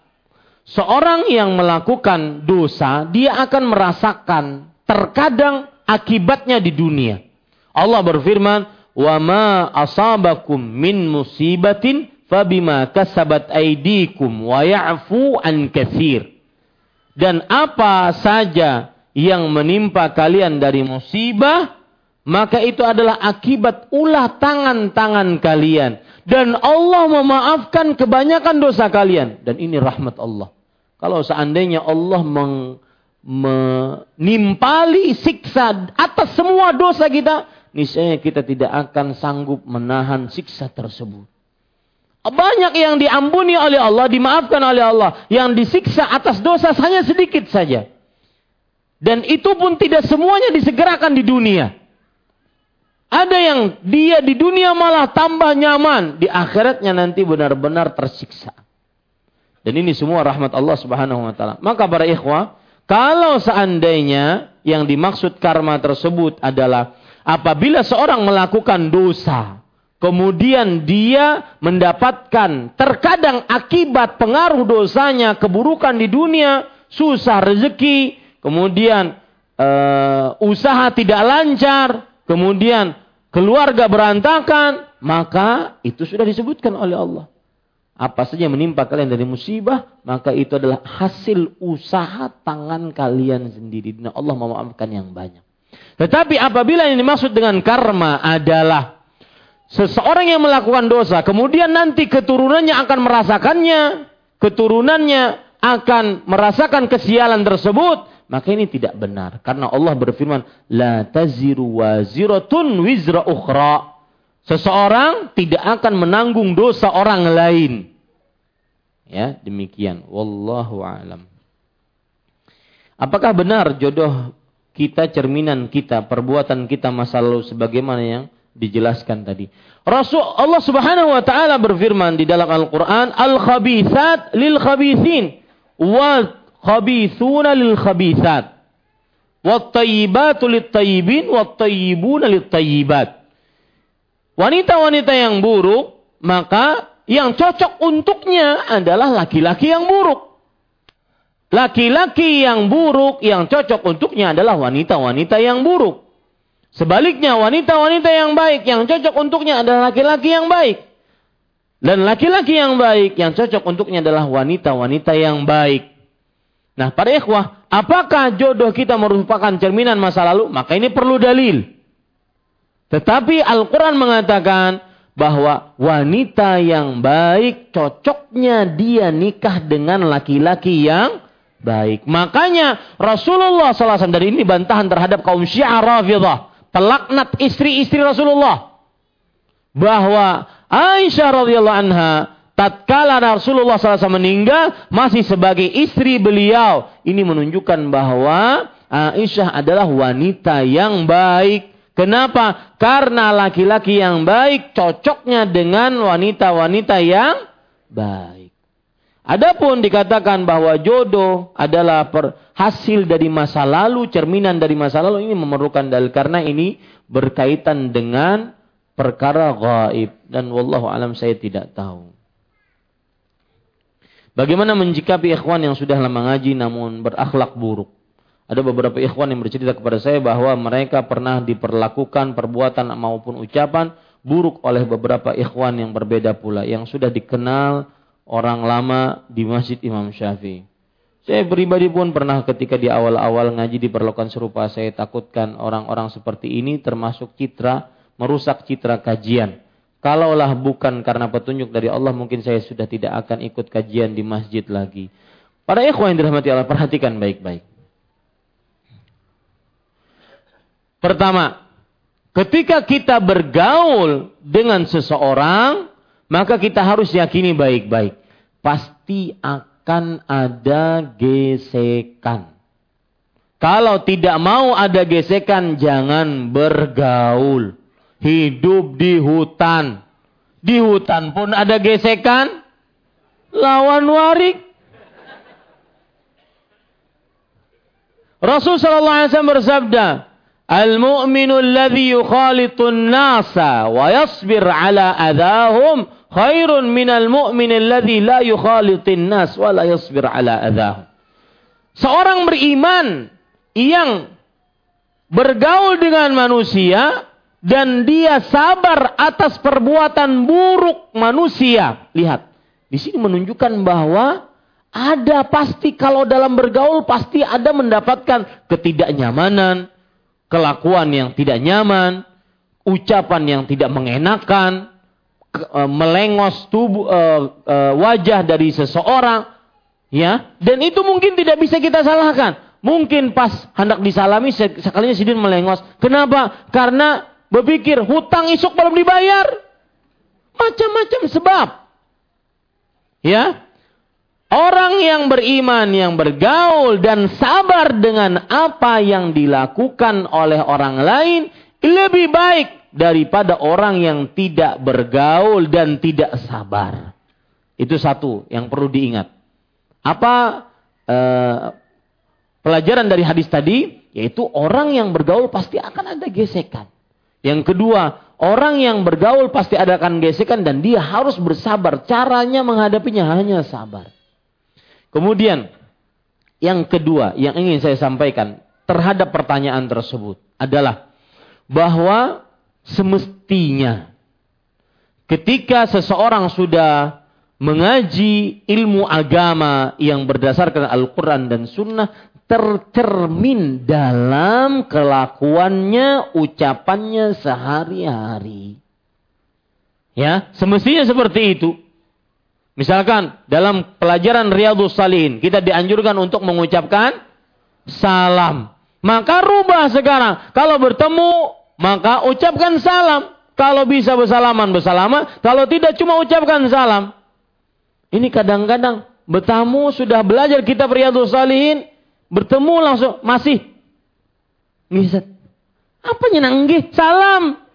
seorang yang melakukan dosa, dia akan merasakan terkadang akibatnya di dunia. Allah berfirman, "Wa ma asabakum min musibatin fabima kasabat aydikum wa ya'fu an katsir." Dan apa saja yang menimpa kalian dari musibah, maka itu adalah akibat ulah tangan-tangan kalian. Dan Allah memaafkan kebanyakan dosa kalian. Dan ini rahmat Allah. Kalau seandainya Allah meng, menimpali siksa atas semua dosa kita, niscaya kita tidak akan sanggup menahan siksa tersebut. Banyak yang diampuni oleh Allah, dimaafkan oleh Allah. Yang disiksa atas dosa hanya sedikit saja. Dan itu pun tidak semuanya disegerakan di dunia. Ada yang dia di dunia malah tambah nyaman. Di akhiratnya nanti benar-benar tersiksa. Dan ini semua rahmat Allah subhanahu wa ta'ala. Maka para ikhwah, kalau seandainya yang dimaksud karma tersebut adalah apabila seorang melakukan dosa, kemudian dia mendapatkan terkadang akibat pengaruh dosanya keburukan di dunia, susah rezeki, kemudian uh, usaha tidak lancar, kemudian keluarga berantakan, maka itu sudah disebutkan oleh Allah apa saja menimpa kalian dari musibah, maka itu adalah hasil usaha tangan kalian sendiri. Dan Allah memaafkan yang banyak. Tetapi apabila yang dimaksud dengan karma adalah seseorang yang melakukan dosa, kemudian nanti keturunannya akan merasakannya, keturunannya akan merasakan kesialan tersebut, maka ini tidak benar. Karena Allah berfirman, La taziru waziratun wizra ukhra. Seseorang tidak akan menanggung dosa orang lain. Ya, demikian. Wallahu alam. Apakah benar jodoh kita cerminan kita, perbuatan kita masa lalu sebagaimana yang dijelaskan tadi. Rasul Allah Subhanahu wa taala berfirman di dalam Al-Qur'an, "Al-khabitsat lil khabitsin wal khabithuna lil khabitsat." Wat tayyibatu lit tayyibin wat tayyibuna lit tayyibat wanita-wanita yang buruk, maka yang cocok untuknya adalah laki-laki yang buruk. Laki-laki yang buruk yang cocok untuknya adalah wanita-wanita yang buruk. Sebaliknya wanita-wanita yang baik yang cocok untuknya adalah laki-laki yang baik. Dan laki-laki yang baik yang cocok untuknya adalah wanita-wanita yang baik. Nah, para ikhwah, apakah jodoh kita merupakan cerminan masa lalu? Maka ini perlu dalil. Tetapi Al-Quran mengatakan bahwa wanita yang baik cocoknya dia nikah dengan laki-laki yang baik. Makanya Rasulullah SAW dari ini bantahan terhadap kaum Syiah Rafidah. Pelaknat istri-istri Rasulullah. Bahwa Aisyah radhiyallahu anha tatkala Rasulullah SAW meninggal masih sebagai istri beliau. Ini menunjukkan bahwa Aisyah adalah wanita yang baik Kenapa? Karena laki-laki yang baik cocoknya dengan wanita-wanita yang baik. Adapun dikatakan bahwa jodoh adalah per, hasil dari masa lalu, cerminan dari masa lalu ini memerlukan dalil karena ini berkaitan dengan perkara gaib dan wallahu alam saya tidak tahu. Bagaimana menjikapi ikhwan yang sudah lama ngaji namun berakhlak buruk? Ada beberapa ikhwan yang bercerita kepada saya bahwa mereka pernah diperlakukan perbuatan maupun ucapan buruk oleh beberapa ikhwan yang berbeda pula yang sudah dikenal orang lama di Masjid Imam Syafi'i. Saya pribadi pun pernah ketika di awal-awal ngaji diperlakukan serupa saya takutkan orang-orang seperti ini termasuk citra merusak citra kajian. Kalaulah bukan karena petunjuk dari Allah mungkin saya sudah tidak akan ikut kajian di masjid lagi. Para ikhwan yang dirahmati Allah perhatikan baik-baik. Pertama, ketika kita bergaul dengan seseorang, maka kita harus yakini baik-baik. Pasti akan ada gesekan. Kalau tidak mau ada gesekan, jangan bergaul. Hidup di hutan. Di hutan pun ada gesekan. Lawan warik. Rasul sallallahu alaihi wasallam bersabda, Al-mu'minu alladhi yukhalitun nasa wa yasbir ala adahum khairun minal mu'min alladhi la yukhalitin nas wa la yasbir ala adahum. Seorang beriman yang bergaul dengan manusia dan dia sabar atas perbuatan buruk manusia. Lihat, di sini menunjukkan bahwa ada pasti kalau dalam bergaul pasti ada mendapatkan ketidaknyamanan, kelakuan yang tidak nyaman, ucapan yang tidak mengenakan, melengos tubuh e, e, wajah dari seseorang, ya. Dan itu mungkin tidak bisa kita salahkan. Mungkin pas hendak disalami sekalinya sidin melengos. Kenapa? Karena berpikir hutang isuk belum dibayar. Macam-macam sebab. Ya, Orang yang beriman, yang bergaul dan sabar dengan apa yang dilakukan oleh orang lain lebih baik daripada orang yang tidak bergaul dan tidak sabar. Itu satu yang perlu diingat. Apa eh, pelajaran dari hadis tadi? Yaitu orang yang bergaul pasti akan ada gesekan. Yang kedua, orang yang bergaul pasti ada akan gesekan dan dia harus bersabar. Caranya menghadapinya hanya sabar. Kemudian yang kedua yang ingin saya sampaikan terhadap pertanyaan tersebut adalah bahwa semestinya ketika seseorang sudah mengaji ilmu agama yang berdasarkan Al-Quran dan Sunnah tercermin dalam kelakuannya, ucapannya sehari-hari. Ya, semestinya seperti itu. Misalkan dalam pelajaran Riyadus Salihin kita dianjurkan untuk mengucapkan salam. Maka rubah sekarang. Kalau bertemu maka ucapkan salam. Kalau bisa bersalaman bersalaman. Kalau tidak cuma ucapkan salam. Ini kadang-kadang bertamu sudah belajar kitab Riyadus Salihin. Bertemu langsung masih. Ngisat. Apa nyenang Salam.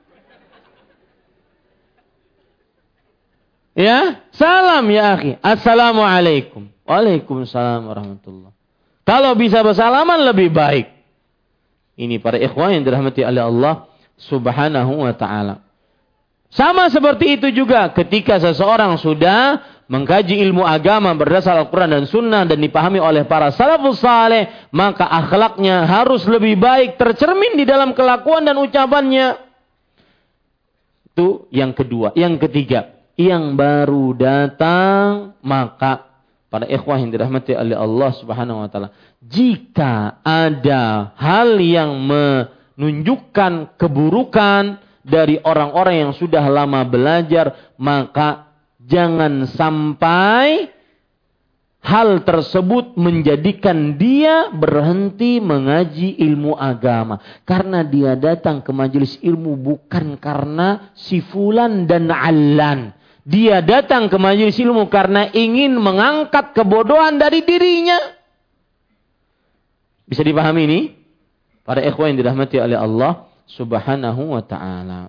Ya, salam ya akhi. Assalamualaikum. Waalaikumsalam warahmatullah. Kalau bisa bersalaman lebih baik. Ini para ikhwan yang dirahmati oleh Allah subhanahu wa ta'ala. Sama seperti itu juga ketika seseorang sudah mengkaji ilmu agama berdasar Al-Quran dan Sunnah dan dipahami oleh para salafus saleh, maka akhlaknya harus lebih baik tercermin di dalam kelakuan dan ucapannya. Itu yang kedua. Yang ketiga, yang baru datang, maka para ikhwah yang dirahmati oleh Allah Subhanahu wa taala, jika ada hal yang menunjukkan keburukan dari orang-orang yang sudah lama belajar, maka Jangan sampai hal tersebut menjadikan dia berhenti mengaji ilmu agama. Karena dia datang ke majelis ilmu bukan karena sifulan dan alan. Dia datang ke majelis ilmu karena ingin mengangkat kebodohan dari dirinya. Bisa dipahami ini? Para ikhwan yang dirahmati oleh Allah subhanahu wa ta'ala.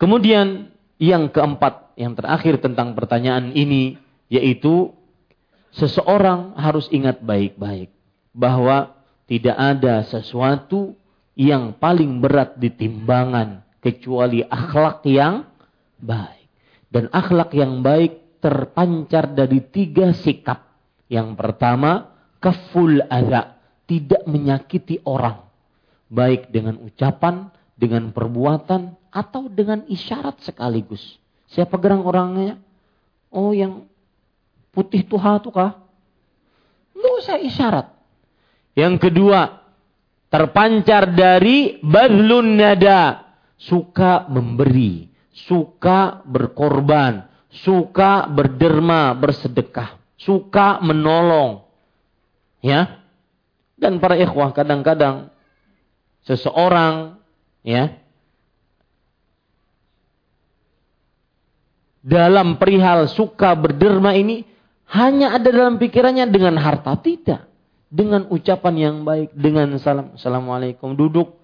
Kemudian yang keempat yang terakhir tentang pertanyaan ini yaitu seseorang harus ingat baik-baik bahwa tidak ada sesuatu yang paling berat di timbangan kecuali akhlak yang baik. Dan akhlak yang baik terpancar dari tiga sikap. Yang pertama, kaful adha, tidak menyakiti orang. Baik dengan ucapan, dengan perbuatan, atau dengan isyarat sekaligus. Siapa gerang orangnya? Oh yang putih tuha tuh kah? Lu usah isyarat. Yang kedua, terpancar dari badlun nada. Suka memberi, suka berkorban, suka berderma, bersedekah, suka menolong. Ya. Dan para ikhwah kadang-kadang seseorang ya dalam perihal suka berderma ini hanya ada dalam pikirannya dengan harta tidak dengan ucapan yang baik dengan salam assalamualaikum duduk.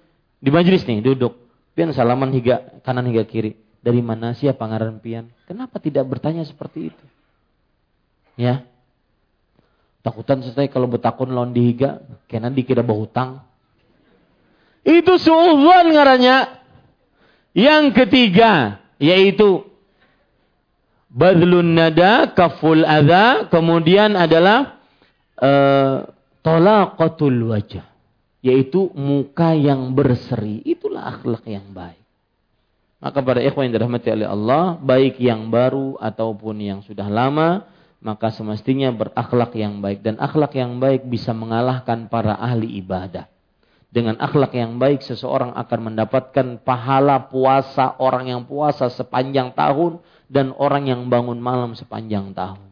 Di majelis nih duduk. Pian salaman hingga kanan hingga kiri. Dari mana? Siapa ngaran pian? Kenapa tidak bertanya seperti itu? Ya takutan selesai kalau betakun lawan dihiga kena dikira hutang itu suudzon ngarannya yang ketiga yaitu badlun nada, kaful adha, kemudian adalah uh, tolaqatul wajah. Yaitu muka yang berseri. Itulah akhlak yang baik. Maka pada ikhwan yang dirahmati oleh Allah, baik yang baru ataupun yang sudah lama, maka semestinya berakhlak yang baik. Dan akhlak yang baik bisa mengalahkan para ahli ibadah. Dengan akhlak yang baik, seseorang akan mendapatkan pahala puasa orang yang puasa sepanjang tahun dan orang yang bangun malam sepanjang tahun.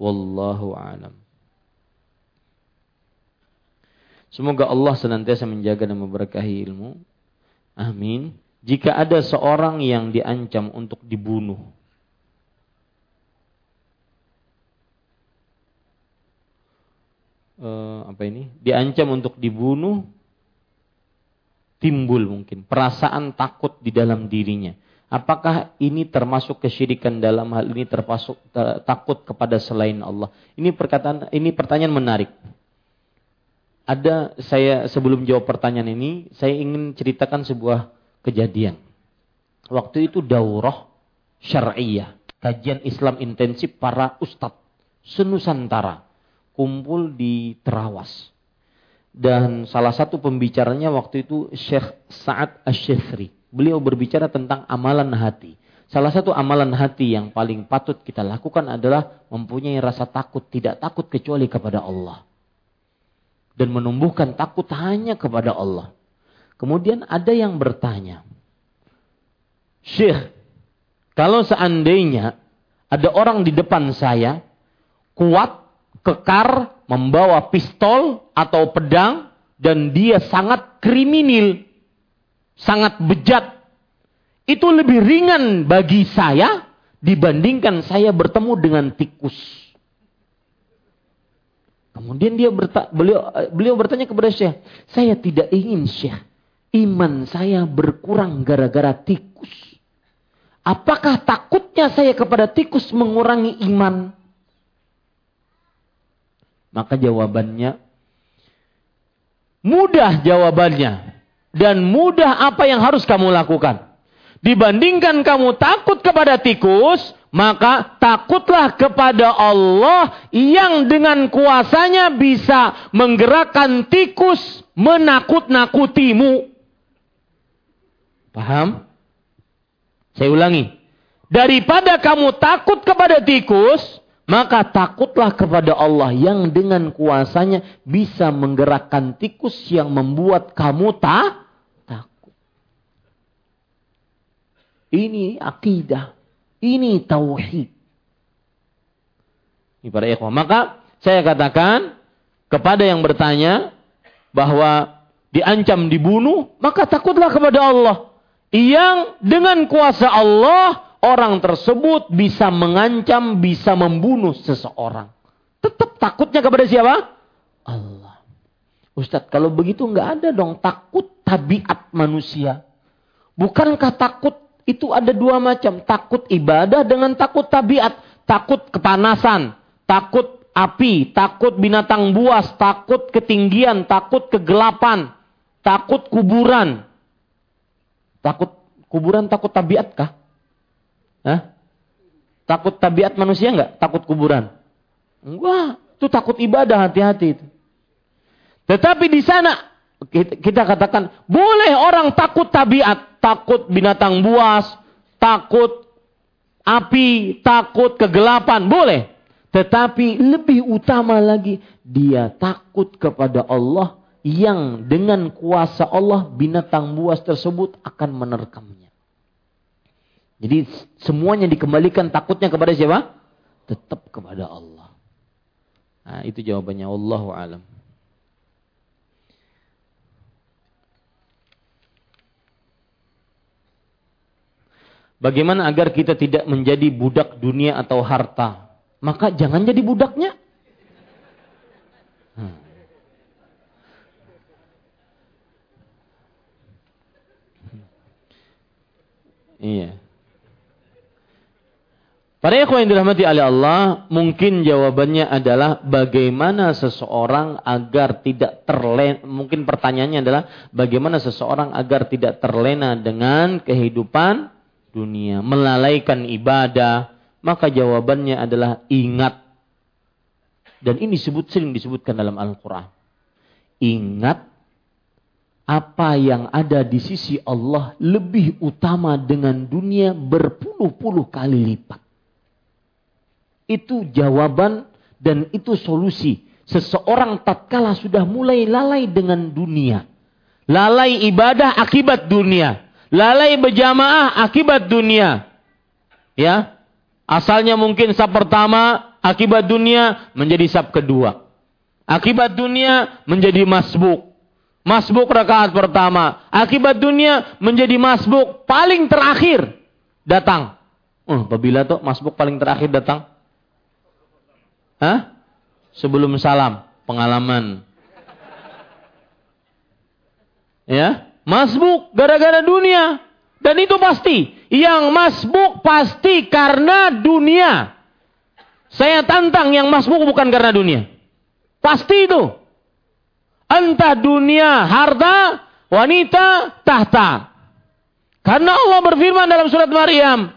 Wallahu alam. Semoga Allah senantiasa menjaga dan memberkahi ilmu. Amin. Jika ada seorang yang diancam untuk dibunuh, uh, apa ini? Diancam untuk dibunuh, timbul mungkin perasaan takut di dalam dirinya Apakah ini termasuk kesyirikan dalam hal ini termasuk ter, takut kepada selain Allah? Ini perkataan ini pertanyaan menarik. Ada saya sebelum jawab pertanyaan ini, saya ingin ceritakan sebuah kejadian. Waktu itu daurah syariah, kajian Islam intensif para ustadz senusantara kumpul di Terawas. Dan salah satu pembicaranya waktu itu Syekh Sa'ad Asyifri beliau berbicara tentang amalan hati. Salah satu amalan hati yang paling patut kita lakukan adalah mempunyai rasa takut, tidak takut kecuali kepada Allah. Dan menumbuhkan takut hanya kepada Allah. Kemudian ada yang bertanya, Syekh, kalau seandainya ada orang di depan saya, kuat, kekar, membawa pistol atau pedang, dan dia sangat kriminal, sangat bejat, itu lebih ringan bagi saya dibandingkan saya bertemu dengan tikus. Kemudian dia berta, beliau beliau bertanya kepada Syekh, saya tidak ingin Syekh iman saya berkurang gara-gara tikus. Apakah takutnya saya kepada tikus mengurangi iman? Maka jawabannya mudah jawabannya dan mudah apa yang harus kamu lakukan. Dibandingkan kamu takut kepada tikus, maka takutlah kepada Allah yang dengan kuasanya bisa menggerakkan tikus menakut-nakutimu. Paham? Saya ulangi. Daripada kamu takut kepada tikus, maka takutlah kepada Allah yang dengan kuasanya bisa menggerakkan tikus yang membuat kamu tak takut. Ini akidah. Ini tauhid. Ini para ikhwah. Maka saya katakan kepada yang bertanya bahwa diancam dibunuh, maka takutlah kepada Allah. Yang dengan kuasa Allah orang tersebut bisa mengancam, bisa membunuh seseorang. Tetap takutnya kepada siapa? Allah. Ustadz, kalau begitu nggak ada dong takut tabiat manusia. Bukankah takut itu ada dua macam. Takut ibadah dengan takut tabiat. Takut kepanasan, takut api, takut binatang buas, takut ketinggian, takut kegelapan, takut kuburan. Takut kuburan takut tabiat kah? Hah? Takut tabiat manusia enggak? Takut kuburan? Enggak, itu takut ibadah hati-hati itu. Tetapi di sana kita katakan boleh orang takut tabiat, takut binatang buas, takut api, takut kegelapan, boleh. Tetapi lebih utama lagi dia takut kepada Allah yang dengan kuasa Allah binatang buas tersebut akan menerkamnya. Jadi semuanya dikembalikan takutnya kepada siapa? Tetap kepada Allah. Nah, itu jawabannya Allah alam. Bagaimana agar kita tidak menjadi budak dunia atau harta? Maka jangan jadi budaknya. Hmm. Iya. Para ikhwan yang dirahmati oleh Allah, mungkin jawabannya adalah bagaimana seseorang agar tidak terlena, mungkin pertanyaannya adalah bagaimana seseorang agar tidak terlena dengan kehidupan dunia, melalaikan ibadah, maka jawabannya adalah ingat. Dan ini disebut sering disebutkan dalam Al-Quran. Ingat apa yang ada di sisi Allah lebih utama dengan dunia berpuluh-puluh kali lipat. Itu jawaban dan itu solusi. Seseorang tatkala sudah mulai lalai dengan dunia. Lalai ibadah akibat dunia lalai berjamaah akibat dunia. Ya. Asalnya mungkin sab pertama akibat dunia menjadi sab kedua. Akibat dunia menjadi masbuk. Masbuk rakaat pertama. Akibat dunia menjadi masbuk paling terakhir datang. Uh, apabila tuh masbuk paling terakhir datang? Hah? Sebelum salam, pengalaman. Ya, Masbuk gara-gara dunia. Dan itu pasti. Yang masbuk pasti karena dunia. Saya tantang yang masbuk bukan karena dunia. Pasti itu. Entah dunia, harta, wanita, tahta. Karena Allah berfirman dalam surat Maryam.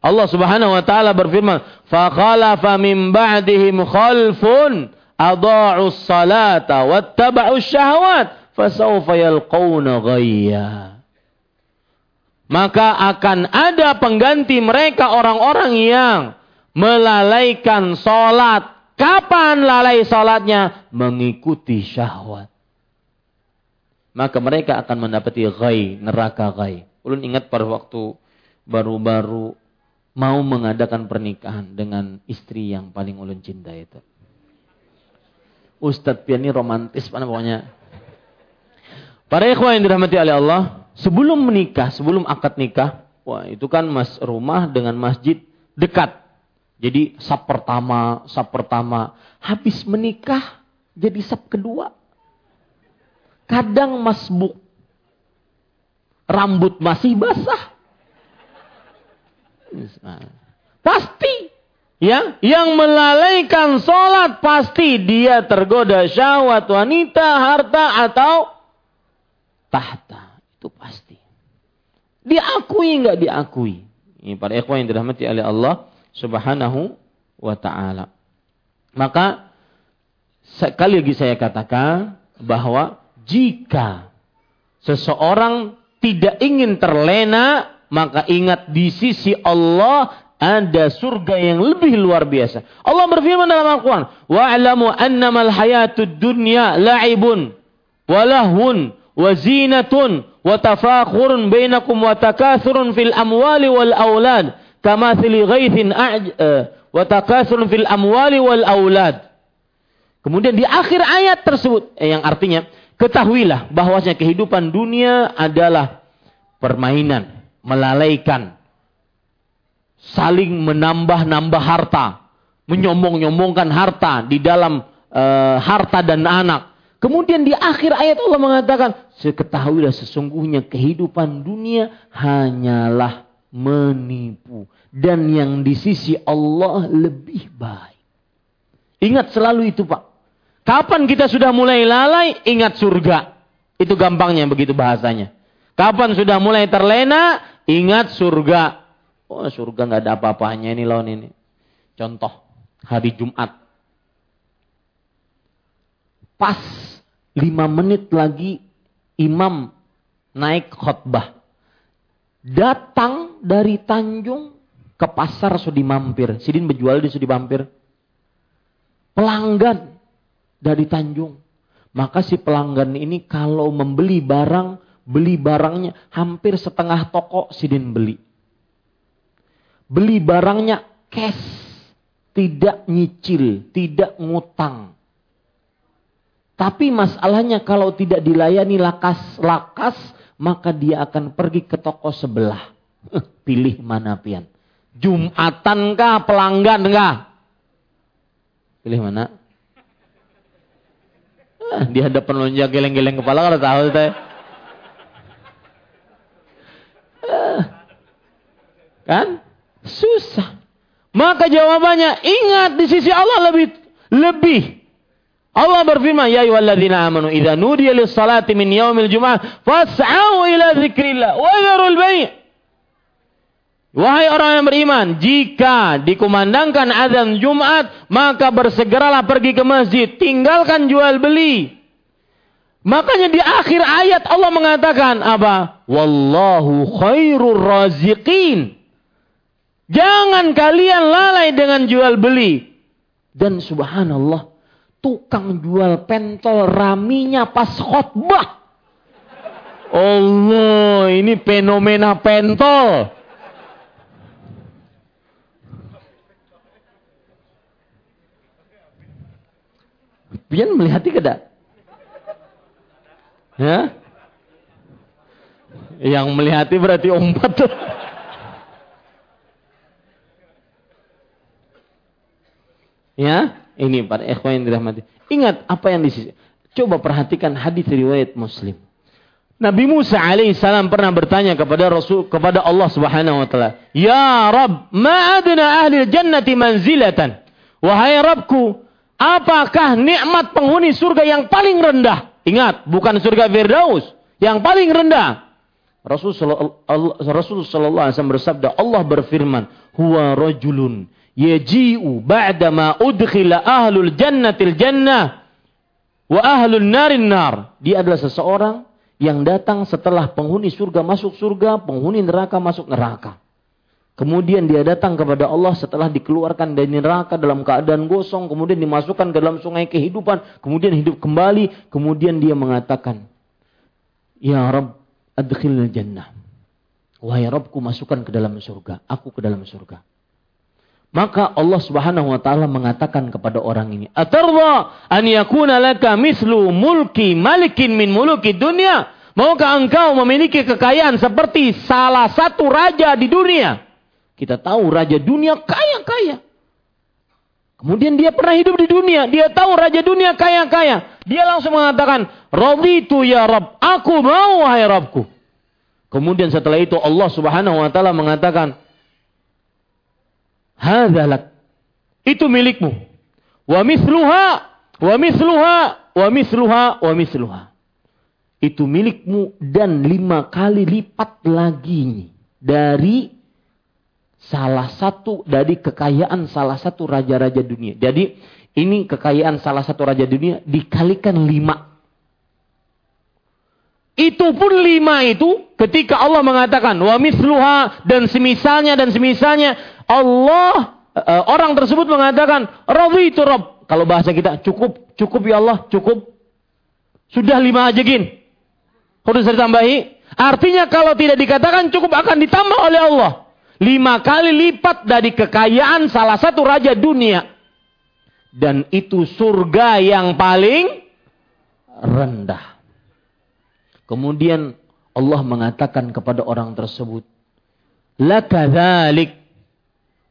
Allah Subhanahu wa taala berfirman, "Fa khalafa min ba'dihim khalfun adha'u as-salata wattaba'u syahawat fasawfa yalqauna ghayya." Maka akan ada pengganti mereka orang-orang yang melalaikan salat. Kapan lalai salatnya? Mengikuti syahwat. Maka mereka akan mendapati ghai, neraka ghai. Ulun ingat pada waktu baru-baru mau mengadakan pernikahan dengan istri yang paling ulun cinta itu. Ustadz Pian romantis, mana pokoknya Para ikhwah yang dirahmati oleh Allah, sebelum menikah, sebelum akad nikah, wah itu kan mas rumah dengan masjid dekat. Jadi sab pertama, sab pertama, habis menikah jadi sab kedua. Kadang masbuk. Rambut masih basah. Pasti ya yang melalaikan sholat pasti dia tergoda syahwat wanita, harta atau tahta. Itu pasti. Diakui nggak diakui. Ini para ikhwan yang dirahmati oleh Allah Subhanahu wa taala. Maka sekali lagi saya katakan bahwa jika seseorang tidak ingin terlena, maka ingat di sisi Allah ada surga yang lebih luar biasa. Allah berfirman dalam Al-Quran, "Wa'lamu annamal hayatud dunya la'ibun wa lahun wa zinatun wa tafakhurun bainakum wa fil amwali wal aulad kamathili ghaithin uh, wa takathurun fil amwali wal aulad." Kemudian di akhir ayat tersebut eh, yang artinya ketahuilah bahwasanya kehidupan dunia adalah permainan, melalaikan, saling menambah-nambah harta, menyombong-nyombongkan harta di dalam e, harta dan anak. Kemudian di akhir ayat Allah mengatakan, seketahuilah sesungguhnya kehidupan dunia hanyalah menipu dan yang di sisi Allah lebih baik. Ingat selalu itu, Pak. Kapan kita sudah mulai lalai, ingat surga. Itu gampangnya begitu bahasanya. Kapan sudah mulai terlena, ingat surga. Oh surga nggak ada apa-apanya ini lawan ini. Contoh hari Jumat. Pas lima menit lagi imam naik khutbah. Datang dari Tanjung ke pasar sudah mampir. Sidin berjual di sudah mampir. Pelanggan dari Tanjung. Maka si pelanggan ini kalau membeli barang, beli barangnya hampir setengah toko Sidin beli beli barangnya cash, tidak nyicil, tidak ngutang. Tapi masalahnya kalau tidak dilayani lakas-lakas, maka dia akan pergi ke toko sebelah. Pilih mana pian? Jumatan kah, pelanggan kah? Pilih mana? Ah, di hadapan lonjak geleng-geleng kepala kalau tahu teh. Ah. Kan? Susah. Maka jawabannya ingat di sisi Allah lebih lebih. Allah berfirman, "Ya ayyuhalladzina amanu idza nudiya lis-salati min yaumil jum'ah fas'au ila dzikrillah wa dzarul bai'." Wahai orang yang beriman, jika dikumandangkan azan Jumat, maka bersegeralah pergi ke masjid, tinggalkan jual beli. Makanya di akhir ayat Allah mengatakan apa? Wallahu khairur raziqin. Jangan kalian lalai dengan jual beli. Dan subhanallah, tukang jual pentol raminya pas khutbah. Allah, ini fenomena pentol. Pian melihat tidak? Ya? Yang melihati berarti umpat Ya, ini para ikhwan yang dirahmati. Ingat apa yang di. Coba perhatikan hadis riwayat Muslim. Nabi Musa alaihissalam pernah bertanya kepada Rasul kepada Allah Subhanahu wa taala, "Ya Rabb, ma adna ahli jannati manzilatan?" Wahai Rabbku, apakah nikmat penghuni surga yang paling rendah? Ingat, bukan surga Firdaus, yang paling rendah. Rasul sallallahu alaihi wasallam bersabda, Allah berfirman, "Huwa rajulun yaji'u ba'da ma udkhila ahlul jannatil jannah wa ahlul narin nar. Dia adalah seseorang yang datang setelah penghuni surga masuk surga, penghuni neraka masuk neraka. Kemudian dia datang kepada Allah setelah dikeluarkan dari neraka dalam keadaan gosong, kemudian dimasukkan ke dalam sungai kehidupan, kemudian hidup kembali, kemudian dia mengatakan, Ya Rabb, adkhilil jannah. Wahai Rabbku masukkan ke dalam surga, aku ke dalam surga. Maka Allah Subhanahu wa taala mengatakan kepada orang ini, "Atarwa an yakuna laka mislu mulki malikin min muluki dunia?" Maukah engkau memiliki kekayaan seperti salah satu raja di dunia? Kita tahu raja dunia kaya-kaya. Kemudian dia pernah hidup di dunia, dia tahu raja dunia kaya-kaya. Dia langsung mengatakan, "Raditu ya Rabb, aku mau wahai Rabbku." Kemudian setelah itu Allah Subhanahu wa taala mengatakan, Hadzalak. Itu milikmu. Wa misluha, wa misluha, wa misluha, wa misluha. Itu milikmu dan lima kali lipat lagi dari salah satu dari kekayaan salah satu raja-raja dunia. Jadi ini kekayaan salah satu raja dunia dikalikan lima. Itu pun lima itu ketika Allah mengatakan wa misluha dan semisalnya dan semisalnya Allah uh, orang tersebut mengatakan itu rabb. Kalau bahasa kita cukup cukup ya Allah cukup. Sudah lima aja gin. Harus ditambahi. Artinya kalau tidak dikatakan cukup akan ditambah oleh Allah. Lima kali lipat dari kekayaan salah satu raja dunia. Dan itu surga yang paling rendah. Kemudian Allah mengatakan kepada orang tersebut. Lakadhalik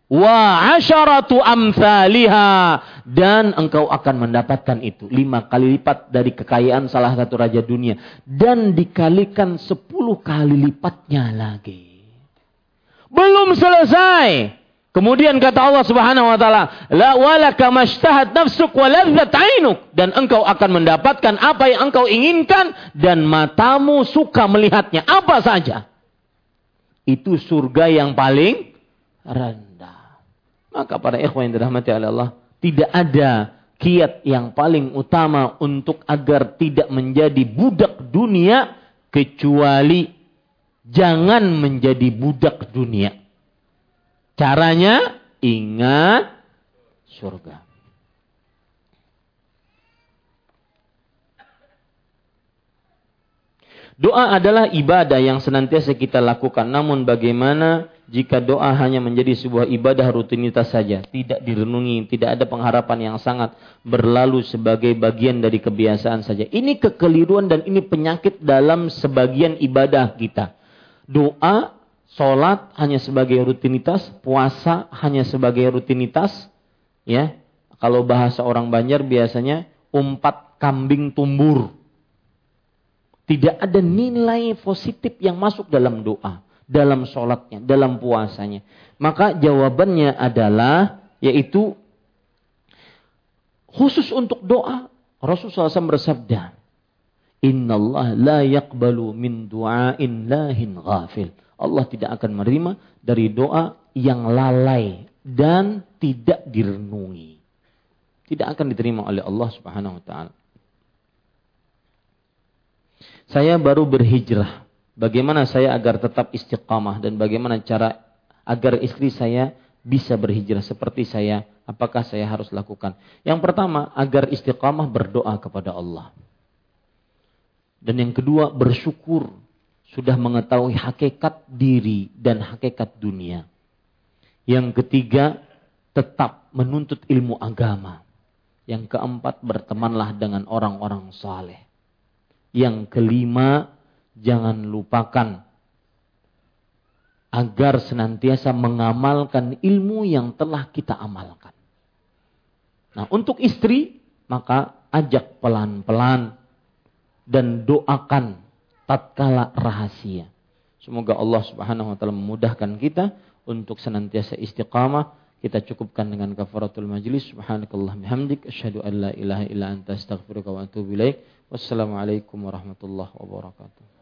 wa asyaratu amthaliha dan engkau akan mendapatkan itu lima kali lipat dari kekayaan salah satu raja dunia dan dikalikan sepuluh kali lipatnya lagi. Belum selesai. Kemudian kata Allah Subhanahu wa taala, "La walaka mashtahat nafsuk ainuk." Dan engkau akan mendapatkan apa yang engkau inginkan dan matamu suka melihatnya, apa saja. Itu surga yang paling rendah. Maka para ikhwan yang dirahmati oleh Allah, tidak ada kiat yang paling utama untuk agar tidak menjadi budak dunia kecuali jangan menjadi budak dunia. Caranya ingat surga. Doa adalah ibadah yang senantiasa kita lakukan. Namun bagaimana jika doa hanya menjadi sebuah ibadah rutinitas saja, tidak direnungi, tidak ada pengharapan yang sangat berlalu sebagai bagian dari kebiasaan saja. Ini kekeliruan dan ini penyakit dalam sebagian ibadah kita doa, sholat hanya sebagai rutinitas, puasa hanya sebagai rutinitas, ya. Kalau bahasa orang Banjar biasanya umpat kambing tumbur. Tidak ada nilai positif yang masuk dalam doa, dalam sholatnya, dalam puasanya. Maka jawabannya adalah yaitu khusus untuk doa. Rasulullah SAW bersabda, Inna Allah la yakbalu min du'ain lahin ghafil. Allah tidak akan menerima dari doa yang lalai dan tidak direnungi. Tidak akan diterima oleh Allah Subhanahu wa taala. Saya baru berhijrah. Bagaimana saya agar tetap istiqamah dan bagaimana cara agar istri saya bisa berhijrah seperti saya? Apakah saya harus lakukan? Yang pertama, agar istiqamah berdoa kepada Allah. Dan yang kedua bersyukur sudah mengetahui hakikat diri dan hakikat dunia. Yang ketiga tetap menuntut ilmu agama. Yang keempat bertemanlah dengan orang-orang saleh. Yang kelima jangan lupakan agar senantiasa mengamalkan ilmu yang telah kita amalkan. Nah, untuk istri maka ajak pelan-pelan dan doakan tatkala rahasia. Semoga Allah Subhanahu wa taala memudahkan kita untuk senantiasa istiqamah. Kita cukupkan dengan kafaratul majlis. Subhanakallah bihamdik asyhadu an la ilaha illa anta astaghfiruka wa atubu ilaik. Wassalamualaikum warahmatullahi wabarakatuh.